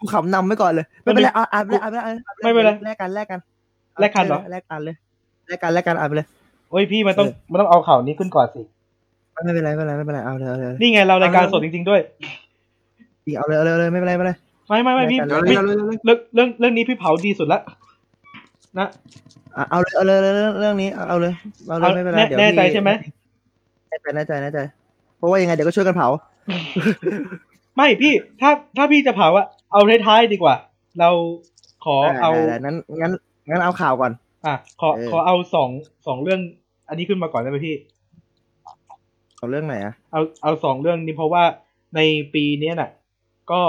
กูขำนำไว้ก่อนเลย ไม่เป็นไรอ่านอ่านไปเลยอ่านไปเลยอ่านปลยไม่เป็นไรแลกกันแลกกันแลกกันเหรอแลกกันเลยแลกกันแลกกันอ่านไปเลยโอ้ยพี่มันต้องเออมันต้องเอาข่าวนี้ขึ้นก่อนสิ ไม่เป็นไรไม่เป็นไรไม่เป็นไรเอาเลยเอาเลยเอาเลยนี่ไงเรารายการสดจริง ๆด้วยเอาเลยเอาเลยเอาเลยไม่เป็นไรไม่เป็นไรไม่ไม่ไม่พี่รายการเดี๋ยวพี่เลยเดี๋ยวเลยเรื่องเรื่องเรื่องนี้พี่เผาดีสุดละนะอะเอาเลยเอาเลยเอาเลยเรื่องเรื่องนี้เอาเอาเลยเอาเลยเอาไม่เป็นไรแน่เดี๋ยวแน่ใจพี่ใช่ไหมแน่ใจแน่ใจแน่ใจเพราะว่ายังไงเดี๋ยวก็ช่วยกันเผา ไม่พี่ถ้าถ้าพี่จะเผาอะเอาท้ายๆดีกว่า เราขอเอาได้ได้ได้งั้นงั้นงั้นเอาข่าวก่อน อะขอเออขอเอาสองสองเรื่อง อันนี้ขึ้นมาก่อนได้ไหมพี่ เอาเรื่องไหนอะเอาเอาสองเรื่องนี้เพราะว่าในปีเนี้ยน่ะ ก็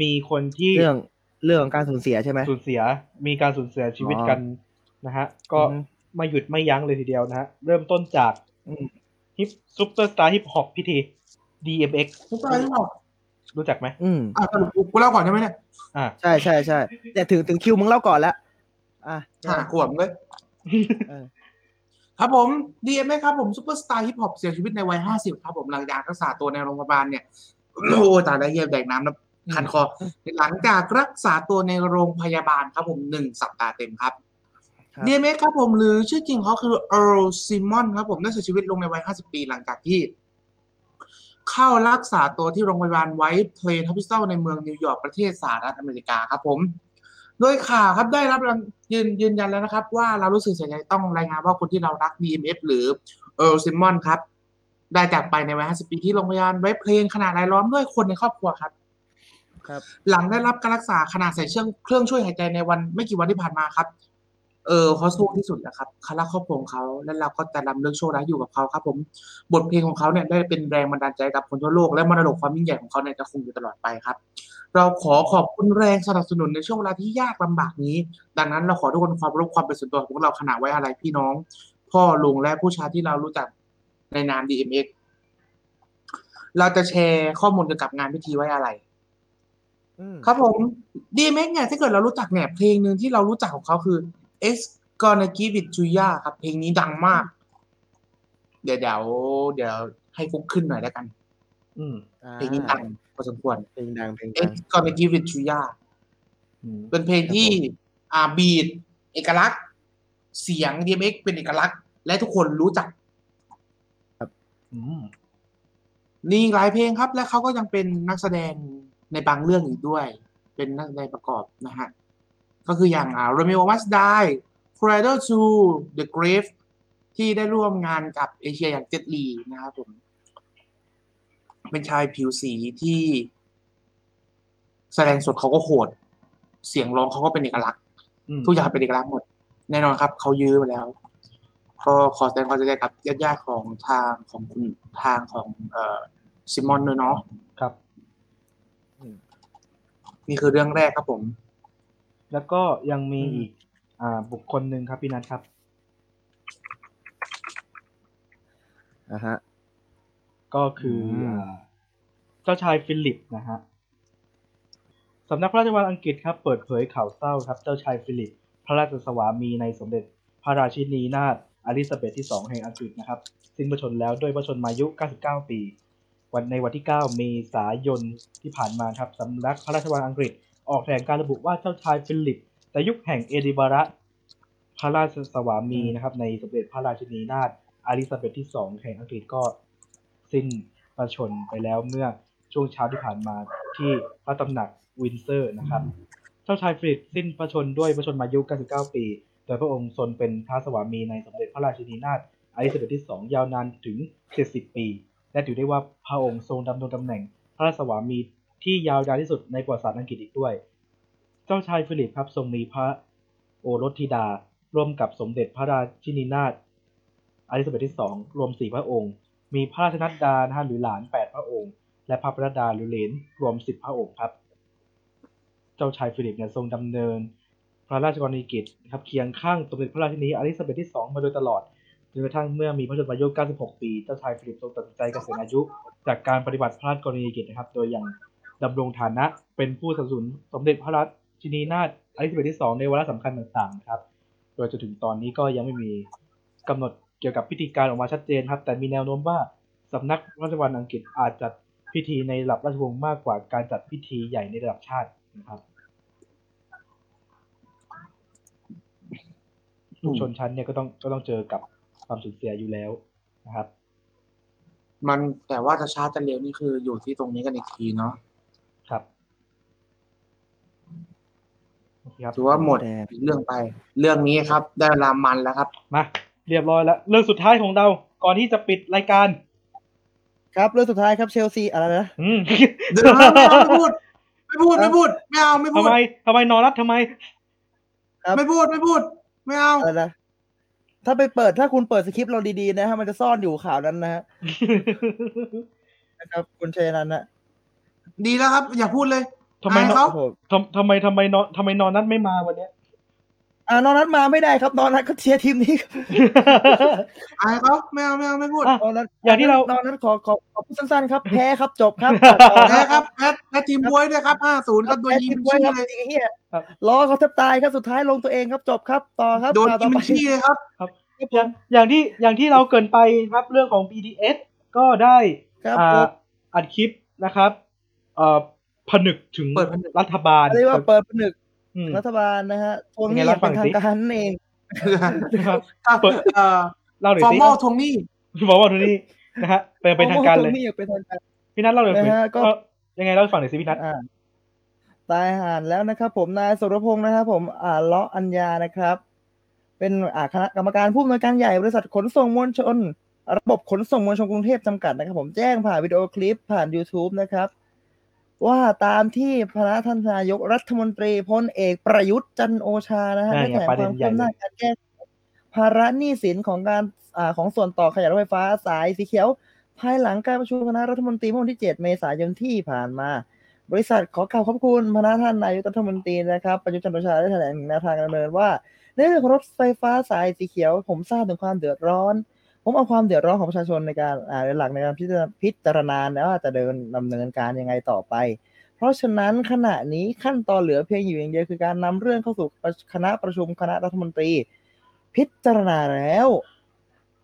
มีคนที่เรื่องเรื่องของการสูญเสียใช่ไหมสูญเสียมีการสูญเสียชีวิตอ๋อกันนะฮะ ก็อือฮึไม่หยุดไม่ยั้งเลยทีเดียวนะฮะ เริ่มต้นจากอืมฮิปซุปเปอร์สตาร์ฮิปฮอปพิธี DMX ทุกคนที่บอกรู้จักไหมอืมอะสรุปกูกูเล่าก่อนใช่ไหมเนี่ยอ่าใช่ใช่ใช่แต่ถึงถึงคิวมึงเล่าก่อนแล้วอะห้าขวบเลยเออ ครับผม DMX ครับผมซูเปอร์สตาร์ฮิปฮอปเสียชีวิตในวัย50ครับผมหลังจากรักษาตัวในโรงพยาบาลเนี่ยโอ้ตายแล้วเยี่ยแดกน้ำนะคันคอ หลังจากรักษาตัวในโรงพยาบาลครับผมหนึ่งสัปดาห์เต็มครับครับ DMX ครับผมหรือชื่อจริงเขาคือ Earl Simmons ครับผมได้เสียชีวิตลงในวัย 50 ปีหลังจากที่ เข้ารักษาตัวที่โรงพยาบาล White Plains Hospital ในเมืองนิวยอร์กประเทศสหรัฐอเมริกาครับผม โดยข่าวครับได้รับยืนยืนยันแล้วนะครับ ว่าเรารู้สึกเสียใจต้องรายงานว่าคนที่เรารัก DMX หรือ Earl Simmons ครับ ได้จากไปในวัย 50 ปีที่โรงพยาบาล White Plains ขณะรายล้อมด้วยคนในครอบครัวครับ ครับ หลังได้รับการรักษาขนาดใส่เครื่องเครื่องช่วยหายใจในวันไม่กี่วันที่ผ่านมาครับ เออเขาสู้ที่สุดนะครับเขารักครอบครัวของเขาและเราก็จะรำลึกโชคร้ายอยู่กับเขาครับ ผมบทเพลงของเขาเนี่ยได้เป็นแรงบันดาลใจกับคนทั่วโลกและมรดกความยิ่งใหญ่ของเขาเนี่ยจะคงอยู่ตลอดไปครับ เราขอขอบคุณแรงสนับสนุนในช่วงเวลาที่ยากลำบากนี้ ดังนั้นเราขอทุกคนความรู้ความเป็นส่วนตัวของพวกเราขณะไว้อะไรพี่น้อง พ่อลุงและผู้ชายที่เรารู้จักในนาม DMX เราจะแชร์ข้อมูลเกี่ยวกับงานพิธีไว้อะไรอืมครับผม DMX เนี่ยถ้าเกิดเรารู้จักเนี่ยเพลงหนึ่งที่เรารู้จักของเขาคือ X Gonna Give It to Ya ครับ เพลงนี้ดังมาก เดี๋ยวเดี๋ยวเดี๋ยวให้ฟุกขึ้นหน่อยแล้วกัน อืมอ่าเพลงนี้ดังพอสมควร เพลงดังเพลงดั X ง Gonna Give It to Ya อืมเป็นเพลงที่อ่าบีดเอกลักษณ์ เสียง DMX เป็นเอกลักษณ์ และทุกคนรู้จักอืมนี่หลายเพลงครับ และเขาก็ยังเป็นนักแสดงในบางเรื่องอีกด้วย เป็นนักแสดงประกอบนะฮะ ก็คืออย่างอ่า Romeo Must Die Cradle to the Grave ที่ได้ร่วมงานกับเอเชียอย่างเจ็ตลีนะครับผม เป็นชายผิวสีที่แสดงสดเขาก็โหด เสียงร้องเขาก็เป็นเอกลักษณ์อืมทุกอย่างเป็นเอกลักษณ์หมด แน่นอนครับ เขายื้อมาแล้ว ก็ขอแสดงความเสียใจกับญาติๆของทางของคุณทางของเอ่อซิมอนด้วยเนาะ ครับ นี่คือเรื่องแรกครับผม แล้วก็ยังมีอืมอีกอ่าบุคคลหนึ่งครับพี่นัทครับ อ่าฮะ ก็คืออมอ่าเจ้าชายฟิลิปนะฮะสำนักพระราชวังอังกฤษครับเปิดเผยข่าวเศร้าครับ เจ้าชายฟิลิป พระราชสวามีในสมเด็จพระราชินีนาถอลิซาเบธที่ 2 แห่งอังกฤษนะครับ สิ้นพระชนม์แล้วด้วยพระชนมายุ 99 ปี วันในวันที่ 9 เมษายนที่ผ่านมาครับสำนักพระราชวังอังกฤษ ออกแถลงการณ์ระบุว่าเจ้าชายฟิลิป ดยุกแห่งเอดินบะระพระราชสวามีนะครับ ในสมเด็จพระราชินีนาถอลิซาเบธที่2แห่งอังกฤษก็สิ้นพระชนม์ไปแล้วเมื่อช่วงเช้าที่ผ่านมาที่พระตำหนักวินเซอร์นะครับ เจ้าชายฟิลิปสิ้นพระชนม์ด้วยพระชนมายุ 99 ปี โดยพระองค์ทรงเป็นพระสวามีในสมเด็จพระราชินีนาถอลิซาเบธที่2ยาวนานถึง 70 ปี และถือได้ว่าพระองค์ทรงดำรงตำแหน่งพระสวามี ที่ยาวนานที่สุดในประวัติศาสตร์อังกฤษอีกด้วย เจ้าชายฟิลิปครับทรงมีพระโอรสธิดา ร่วมกับสมเด็จพระราชินีนาถอลิซาเบธที่2รวม4พระองค์ มีพระราชนัดดานะฮะหรือหลาน8พระองค์ และพระปนัดดาหรือเหลนรวม10พระองค์ครับ เจ้าชายฟิลิปเนี่ยทรงดำเนิน พระราชกรณียกิจนะครับเคียงข้างสมเด็จพระราชินีอลิซาเบธที่2มาโดยตลอดจนกระทั่งเมื่อมีพระชนมายุ 96 ปี เจ้าชายฟิลิปทรงตัดสินใจเกษียณอายุ จากการปฏิบัติพระราชกรณียกิจนะครับ โดยยัง ดำรงฐานะเป็นผู้สนับสนุนสมเด็จพระราชินีนาถอลิซาเบธที่ 2 ในวาระสำคัญต่างๆนะครับ โดยจนถึงตอนนี้ก็ยังไม่มีกำหนดเกี่ยวกับพิธีการออกมาชัดเจนครับ แต่มีแนวโน้มว่าสำนักราชวังอังกฤษอาจจัดพิธีในระดับราชวงศ์มากกว่าการจัดพิธีใหญ่ในระดับชาตินะครับทุกชนชั้นเนี่ยก็ต้องก็ต้องเจอกับความสูญเสียอยู่แล้วนะครับ มันแต่ว่าจะช้าจะเร็วนี่คืออยู่ที่ตรงนี้กันอีกทีเนาะ ครับโอเคครับถือว่าหมดแดงเรื่องไป เรื่องนี้ครับ ได้เวลามันแล้วครับมาเรียบร้อยแล้ว เรื่องสุดท้ายของเราก่อนที่จะปิดรายการ ครับเรื่องสุดท้ายครับเชลซีอะไรนะอืมเดี๋ยวนะไม่เอาไม่พูดไม่พูดไม่พูดไม่เอาไม่พูทำดไมทำไมนอนรับทำไมครับไม่พูดไม่พูด ไม่เอาอะไรนะถ้าไปเปิดถ้าคุณเปิดสคริปต์เราดีๆนะฮะมันจะซ่อนอยู่ข่าวนั้นนะฮะนะครับคุณชัยนันท์นะดีแล้วครับ อย่าพูดเลย ทำไมอายเนอะเขาโอ้โหทำทำไมทำไมนอนทำไมนอนนั้นไม่มาวันเนี้ย อ่านอนนัดมาไม่ได้ครับนอนนัดก็เชียร์ทีมนี้ครับอายเขาไม่เอาไม่เอาไม่พูดอะ นอนนัดอย่างที่เรา นอนนัดขอขอขอพูดสั้นๆครับ แพ้ครับจบครับแพ้ครับแพ้แพ้ทีมบวยด้วยครับห้าศูนย์ครับโดนแพ้ยิทีงมบวยชี้ครับเลยจริงๆไอ้เฮียครับล้อเขาแทบตายครับสุดท้ายลงตัวเองครับจบครับต่อครับโดนข่าวยิต่องไปชี้เลยครับ อย่างอย่างที่อย่างที่เราเกรินไปครับเรื่องของ BDS ก็ได้ครับอ่าผมอัดคลิปนะครับเอ่อ ผนึกถึงเปิดผนึก รัฐบาลเรียกว่าเปิดผนึกอืม รัฐบาลนะฮะทวงหยังไงนี้เล่าเป็นให้ฟัทางงสิการนั่นเองนะครับถ้าเปิด เอ่อเล่าหน่อยฟอสิร์มอลทวงหนี้ บอกว่าตรงนี้นะฮะเป็นเป็นทางการเลยทวงหนี้อย่างเป็นทางการ พี่นัทเล่าหน่อยสินะฮะก็ ก็ยังไงเล่าให้ฟังหน่อยสิพี่นัท อ่าตายห่านแล้วนะครับ ผมนายสุรพงศ์นะครับ ผมอ่าเลาะอัญญานะครับ เป็นอ่าคณะกรรมการผู้อำนวยการใหญ่บริษัทขนส่งมวลชน ระบบขนส่งมวลชนกรุงเทพจำกัดนะครับ ผมแจ้งผ่านวิดีโอคลิปผ่าน YouTube นะครับ ว่าตามที่พระท่านนายกรัฐมนตรีพลเอกประยุทธ์จันทร์โอชานะฮะอ่าได้แถลงประคเด็วานมใหญ่คืบหน้าเลยการแก้ภาระหนี้สินของการอ่าของส่วนต่อขยายรถไฟฟ้าสายสีเขียว ภายหลังการประชุมคณะรัฐมนตรีเมื่อวันที่ 7 เมษายนที่ผ่านมา บริษัทขอกล่าวขอบคุณพระท่านนายกรัฐมนตรีนะครับประยุทธ์จันทร์โอชาได้แถลงถึงแนวทางการดำเนินว่าในเรื่องของรถไฟฟ้าสายสีเขียวผมทราบถึงความเดือดร้อน ผมเอาความเดือดร้อนของประชาชนในการอ่าเป็นหลักในการพิจารณาพิจารณาแล้วว่าจะเดินดำเนินการยังไงต่อไป เพราะฉะนั้นขณะนี้ขั้นตอนเหลือเพียงอยู่อย่างเดียวคือการนำเรื่องเข้าสู่คณะประชุมคณะรัฐมนตรี พิจารณาแล้ว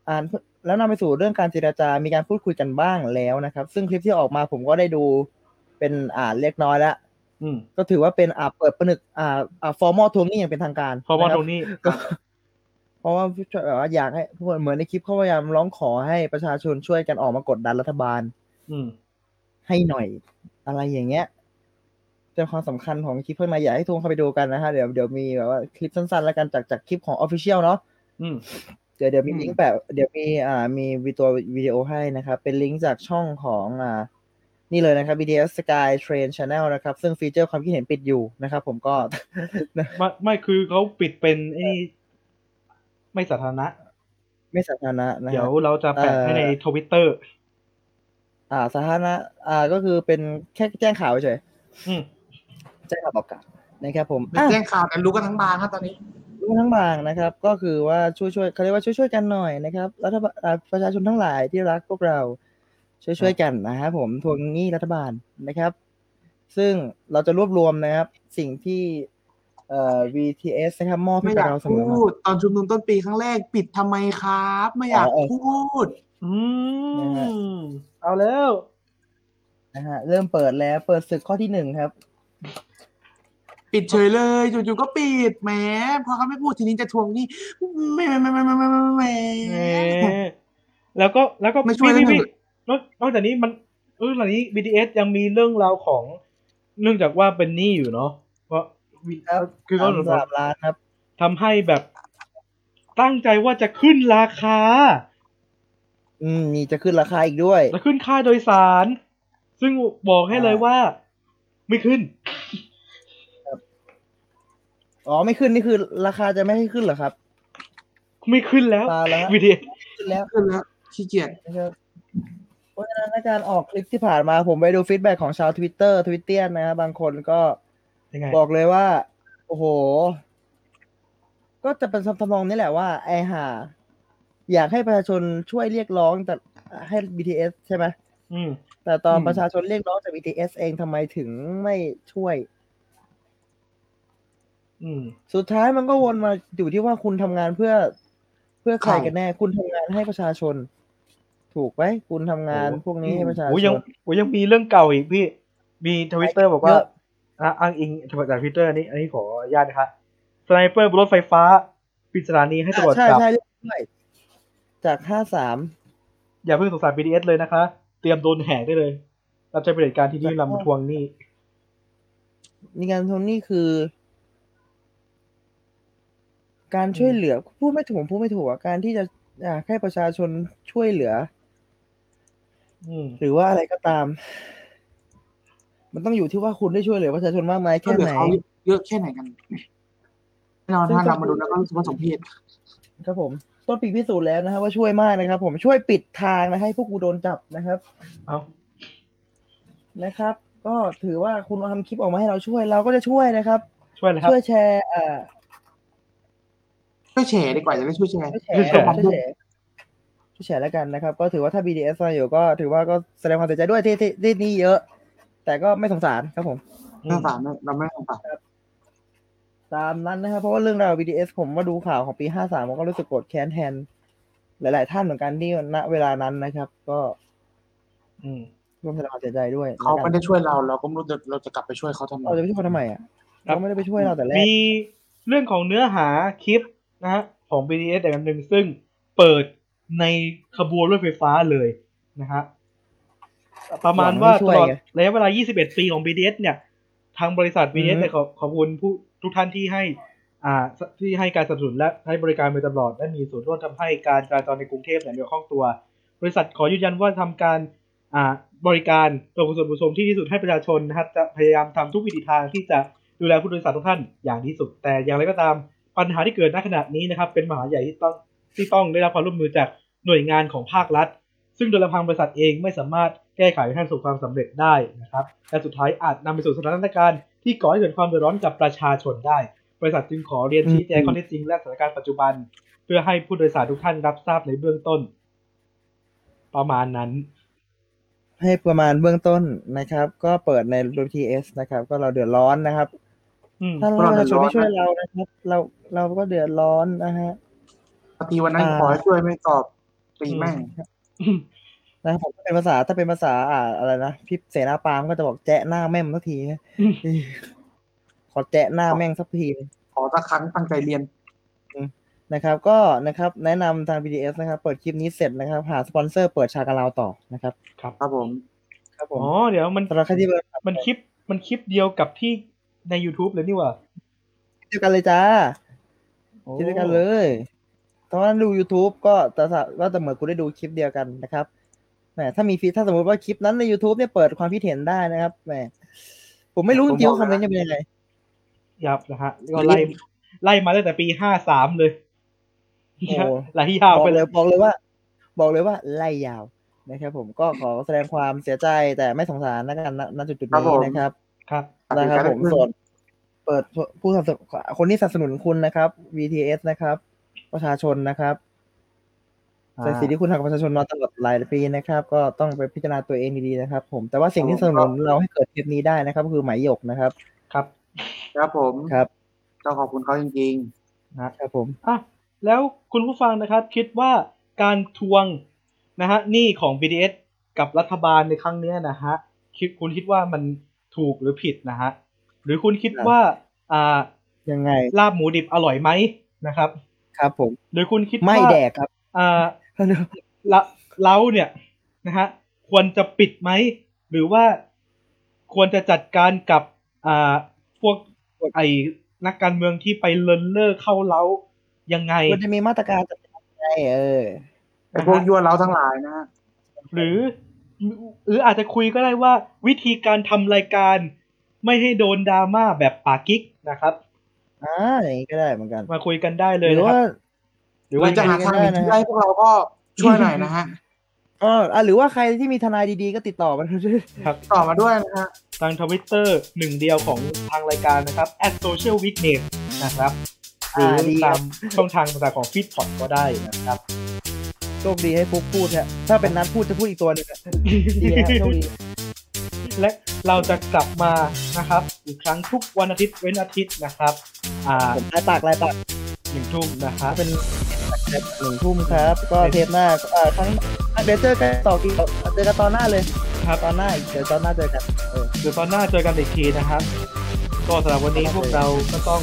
อ่านแล้วนำไปสู่เรื่องการเจรจา มีการพูดคุยกันบ้างแล้วนะครับ ซึ่งคลิปที่ออกมาผมก็ได้ดูเป็นอ่านเล็กน้อยแล้วอืมก็ถือว่าเป็นอ่าเปิดผนึกอ่าอ่าฟอร์มอลทวงนี่อย่างเป็นทางการพอมานะคตบรงนี้ก็ เพราะว่าแบบว่าอยากให้พวกเหมือนในคลิปเขาพยายามร้องขอให้ประชาชนช่วยกันออกมากดดันรัฐบาล อืมให้หน่อยอะไรอย่างเงี้ยเป็นความสำคัญของคลิปเพิ่มมาอยากให้ทุกคนเข้าไปดูกันนะฮะเดี๋ยวเดี๋ยวมีแบบว่าคลิปสั้นๆ แล้วกันจากจากคลิปของ Official เนาะอืมเดี๋ยวเดี๋ยวมีอืมลิงก์แบบเดี๋ยวมีอ่ามีวิตัววิดีโอให้นะครับ เป็นลิงก์จากช่องของอ่านี่เลยนะครับ BTS Sky Train Channel นะครับ ซึ่งฟีเจอร์ความคิดเห็นปิดอยู่นะครับผมก็ ไม่ไม่คือเขาปิดเป็นไอ้นี่ ไม่สาธารณะ ไม่สาธารณะนะคเดี๋ยรัวบเราจะแปะให้ในทวิตเตอร์ อ่า สาธารณะ อ่า ก็คือเป็นแค่แจ้งข่าวเฉยอืมแจ้งข่าวประกาศนะครับผมเป็นอะแจ้งข่าวกันรู้กันทั้งบางครับตอนนี้รู้ทั้งบางนะครับ ก็คือว่าช่วยช่วยเขาเรียกว่าช่วยช่วยกันหน่อยนะครับรัฐบาลอ่าประชาชนทั้งหลายที่รักพวกเรา ช่วยช่วยกันนะครับผมทวงหนี้รัฐบาลนะครับ ซึ่งเราจะรวบรวมนะครับ สิ่งที่ เอ่อ VTS นะครับมอบไม่ให้อกับยากเราเสมอมา พูด ตอนชุมนุมต้นปีครั้งแรกปิดทำไมครับ ไม่อยากอ๋อพูด อืนะฮะ มเอาแล้ว นะฮะเริ่มเปิดแล้วเปิดศึกข้อที่หนึ่งครับ ปิดเฉยเลยจู่ๆก็ปิดแหมพอเขาไม่พูดทีนี้จะทวงหนี่แหมแหมแหมแหมแหมแหมแหมเอ๊ะแล้วก็แล้วก็ไม่ช่วยพี่เรื่องพี่อื่นนอกนอกจากนี้มันเออหลังนี้ BTS ยังมีเรื่องราวของ เนื่องจากว่าเป็นหนี้อยู่เนาะเพราะ วิครับคือเขาสามล้านครับทำให้แบบตั้งใจว่าจะขึ้นราคา อืมมีจะขึ้นราคาอีกด้วย จะขึ้นค่าโดยสาร ซึ่งบอกให้เลยว่า ไม่ขึ้นอ๋อไม่ขึ้นนี่คือ ราคาจะไม่ให้ขึ้นเหรอครับ ไม่ขึ้นแล้วตายแล้ว BTS ขึ้นแล้วขึ้นแล้วขี้เกียจนะครับเพราะฉะนั้นในการออกคลิปที่ผ่านมาผมไปดูฟีดแบ็ของชาวทวิตเตอร์ทวิตเตียนนะครับบางคนก็ ยังไง บอกเลยว่า โอ้โห ก็จะเป็นทำนองนี้แหละว่าไอห่าอยากให้ประชาชนช่วยเรียกร้องแต่ให้ BTS ใช่ไหมอืม แต่ตอนประชาชนเรียกร้องจาก BTS เองทำไมถึงไม่ช่วย อืม สุดท้ายมันก็วนมาอยู่ที่ว่าคุณทำงานเพื่อ เพื่อใครใคร กันแน่ คุณทำงานให้ประชาชน ถูกไหมคุณทำงานพวกนี้ให้ประชาชโอ้ยังน โอ้ยังมีเรื่องเก่าอีกพี่ มีทวิตเตอร์บอกว่า เยอะ อะอ้างอิงจากทวิตเตอร์นี้อันนี้ขออนุญาตนะครับสไนเปอร์บนรถไฟฟ้าปิดสถานีให้ตำรวจใช่จับใช่เรื่องด้วยจากห้าสามอย่าเพิ่งสงสาร BTS เลยนะคะ เตรียมโดนแหกได้เลยรับใช้บริการที่นี่ลำทวงหนี้มีการทวงหนี้คือ การช่วยเหลือพูดไม่ถูกผมพูดไม่ถูกอะการที่จะอยากให้ประชาชนช่วยเหลืออืมหรือว่าอะไรก็ตาม มันต้องอยู่ที่ว่าคุณได้ช่วยเหลือประชาชนมากมายก็แค่เหลือไหนเขาเยอะแค่ไหนกันแน่นอนถ้าเรามาดูแล้วก็รู้สึกว่าสมเพชครับผมต้นปีพิสูจน์แล้วนะครับว่าช่วยมากนะครับ ผมช่วยปิดทางนะให้พวกกูโดนจับนะครับเอา นะครับ ก็ถือว่าคุณทำคลิปออกมาให้เราช่วยเราก็จะช่วยนะครับ ช่วยเลยครับ ช่วยแชร์อ่าช่วยแชร์ดีกว่าจะได้ช่วยแชร์ ช่วยแชร์ช่วยแชร์ ช่วยแชร์ช่วยแชร์แล้วกันนะครับ ก็ถือว่าถ้า BDS มาอยู่ก็ถือว่าก็แสดงความเสียใจด้วยที่ที่ที่นี่เยอะ แต่ก็ไม่สงสารครับผมไม่สงสารไม่เราไม่สงสารตามนั้นนะครับ เพราะว่าเรื่องราว BDS ผมมาดูข่าวของปี53ผมก็รู้สึกโกรธแค้นแทน หลาย ๆ ท่านเหมือนกันที่ณเวลานั้นนะครับ ก็ อืมร่วมแสดงความเสียใจด้วยเขาแล้วกัไม่นได้ช่วยเราเราก็ไม่รู้จะเราจะกลับไปช่วยเขาทำไมเราจะไปช่วยเขาทำไมอะครับเขาไม่ได้ไปช่วยเราแต่แรกมีเรื่องของเนื้อหาคลิปนะฮะของ BTS แต่กันหนึ่งซึ่งเปิดในขบวนรถไฟฟ้าเลยนะฮะ ประมาณว่าตลอดระยะเวลา 21 ปีของ BTS เนี่ย ทางบริษัท BTS เนี่ยขอขอบคุณผู้ทุกท่านที่ให้ อ่าที่ให้การสนับสนุนและให้บริการมาตลอดและมีส่วนร่วมทำให้การจราจรในกรุงเทพเนี่ยมีความคล่องตัว บริษัทขอยืนยันว่าทำการอ่าบริการตัวส่วนผู้ชมที่ดีที่สุดให้ประชาชนนะครับจะพยายามทำทุกวิถีทางที่จะดูแลผู้โดยสารทุกท่านอย่างที่สุด แต่อย่างไรก็ตามปัญหาที่เกิดณขณะนี้นะครับ เป็นมหาใหญ่ที่ต้องที่ต้องได้รับความร่วมมือจากหน่วยงานของภาครัฐ ซึ่งโดยลำพังบริษัทเองไม่สามารถ แก้ไขให้ประสบความสำเร็จได้นะครับและสุดท้ายอาจนำไปสู่สถานการณ์ที่ก่อให้เกิดความเดือดร้อนกับประชาชนได้ บริษัทจึงขอเรียนชี้แจงข้อเท็จจริงและสถานการณ์ปัจจุบัน เพื่อให้ผู้โดยสารทุกท่านรับทราบในเบื้องต้น ประมาณนั้น ให้ประมาณเบื้องต้นนะครับ ก็เปิดใน BTS นะครับ ก็เราเดือดร้อนนะครับอืมถ้าเราประชาชนไม่ช่วยเรานะครับ เราเราก็เดือดร้อนนะฮะปกติวันนั้นอ่าขอให้ช่วยไม่ตอบตีแม่ง นะครับผมถ้าเป็นภาษาถ้าเป็นภาษาอ่าอะไรนะพี่เสนาปามก็จะบอกแจ๊ะหน้าแม่มสักทีนะขอแจ๊ะหน้าแม่งสักทีขอสักครั้งตั้งใจเรียนนะครับ ก็นะครับ แนะนำทาง BTS นะครับ เปิดคลิปนี้เสร็จนะครับ หาสปอนเซอร์เปิดชากาลาวต่อนะครับ ครับผม ครับผมอ๋อเดี๋ยวมันสำหรับใครที่เปิดมันคลิปมันคลิปเดียวกับที่ใน YouTube เลยนี่หว่าเดียวกันเลยจ้าโอ้คลิปเดียวกันเลยตอนนั้นดู YouTube ก็แต่ว่าแต่เหมือนกูได้ดูคลิปเดียวกันนะครับ แหมถ้ามีฟีดถ้าสมมติว่าคลิปนั้นใน YouTube เนี่ยเปิดความคิดเห็นได้นะครับแหมผมไม่รู้จริงๆว่าคอมเมนต์จะเป็นยังไงยับนะฮะก็ไล่ไล่มาตั้งแต่ปีห้าสามเลยโอ้ไล่ยาวบอกไปเลเลยยบอกเลยว่า บอกเลยว่าไล่ยาวนะครับ ผมก็ขอแสดงความเสียใจแต่ไม่สงสารนะกันณณจุดจุดๆครับนี้ผมนะครับ ครับนะครับผมส่วนเปิดผู้สนับสนุนคนที่สนับสนุนคุณนะครับ VTS นะครับ ประชาชนนะครับ อ่าแต่สิ่งที่คุณทำกับประชาชนมาตลอดหลายปีนะครับ ก็ต้องไปพิจารณาตัวเองดีๆนะครับ ผมแต่ว่าสิ่งที่สนับสนุนเราให้เกิดคลิปนี้ได้นะครับ ก็คือไหมหยกนะครับ ครับ ครับผมครับต้องขอบคุณเขาจริงครับผมอะแล้วคุณผู้ฟังนะครับ คิดว่าการทวงนะฮะหนี้ของ BTS กับรัฐบาลในครั้งเนี้ยนะฮะคิดคุณคิดว่ามันถูกหรือผิดนะฮะหรือคุณคิดว่า อ่ายังไงลาบหมูดิบอร่อยไหมนะครับ ครับผม หรือคุณคิดว่าไม่แดกครับ อ่าละ เราเนี่ยนะฮะควรจะปิดไหม หรือว่าควรจะจัดการกับอ่าพวกไอ้นักการเมืองที่ไปเลินเล่อเข้าเล้ายังไงมันจะมีมาตรการจัดการยังไงเออๆไอ้พวกยั่วเราทั้งหลายนะฮะหรือ หรืออาจจะคุยก็ได้ว่า วิธีการทำรายการ ไม่ให้โดนดราม่าแบบปากกิ๊กนะครับอ่าอย่างนี้ก็ได้เหมือนกัน มาคุยกันได้เลยหรือนะคว่า รับหรือหว่ารือจะหาทางได้หนีนะที่ให้พวกเราก็ช่วยหน่อยนะฮะอ๋ออะหรือว่าใครที่มีทนายดีๆ ก็ติดต่อมาด้วยต่อมาด้วยนะฮะทางทวิตเตอร์หนึ่งเดียวของทางรายการนะครับ at social weakness นะครับ หรืออ่าดีครัตาบมช่องทางต่างๆของฟีดพอดก็ได้นะครับโชคดีให้ฟุกพูดเนี่ยถ้าเป็นนัดพูดจะพูดอีกตัวหนึงอะดีฮะโชคดีและเราจะกลับมานะครับ อีกครั้งทุกวันอาทิตย์เว้นอาทิตย์นะครับ อ่าผมลายปากลายปากหนึ่งทุ่มนะครับเป็น หนึ่งทุ่มครับ ก็เทปหน้าเอ่อทั้งเดี๋ยวเจอกันต่อกี่เจอกันตอนหน้าเลยครับตอนหน้าอีกเดี๋ยวตอนหน้าเจอกันเออเดี๋ยวตอนหน้าเจอกันอีกทีนะครับ ก็สำหรับวันนี้พวกเราก็ต้อง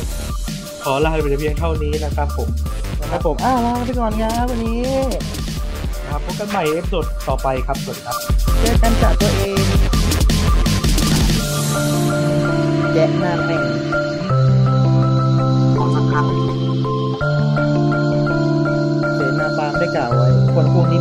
ขอลาไปแต่เพียงเท่านี้นะครับผมนะคครัรับบผมอ่าลาไปก่อนครับวันนี้นะครับพบกันใหม่เอพิโซดต่อไปครับสวัสดีครับเจอกันจากตัวเองแยะหน้าแม่ง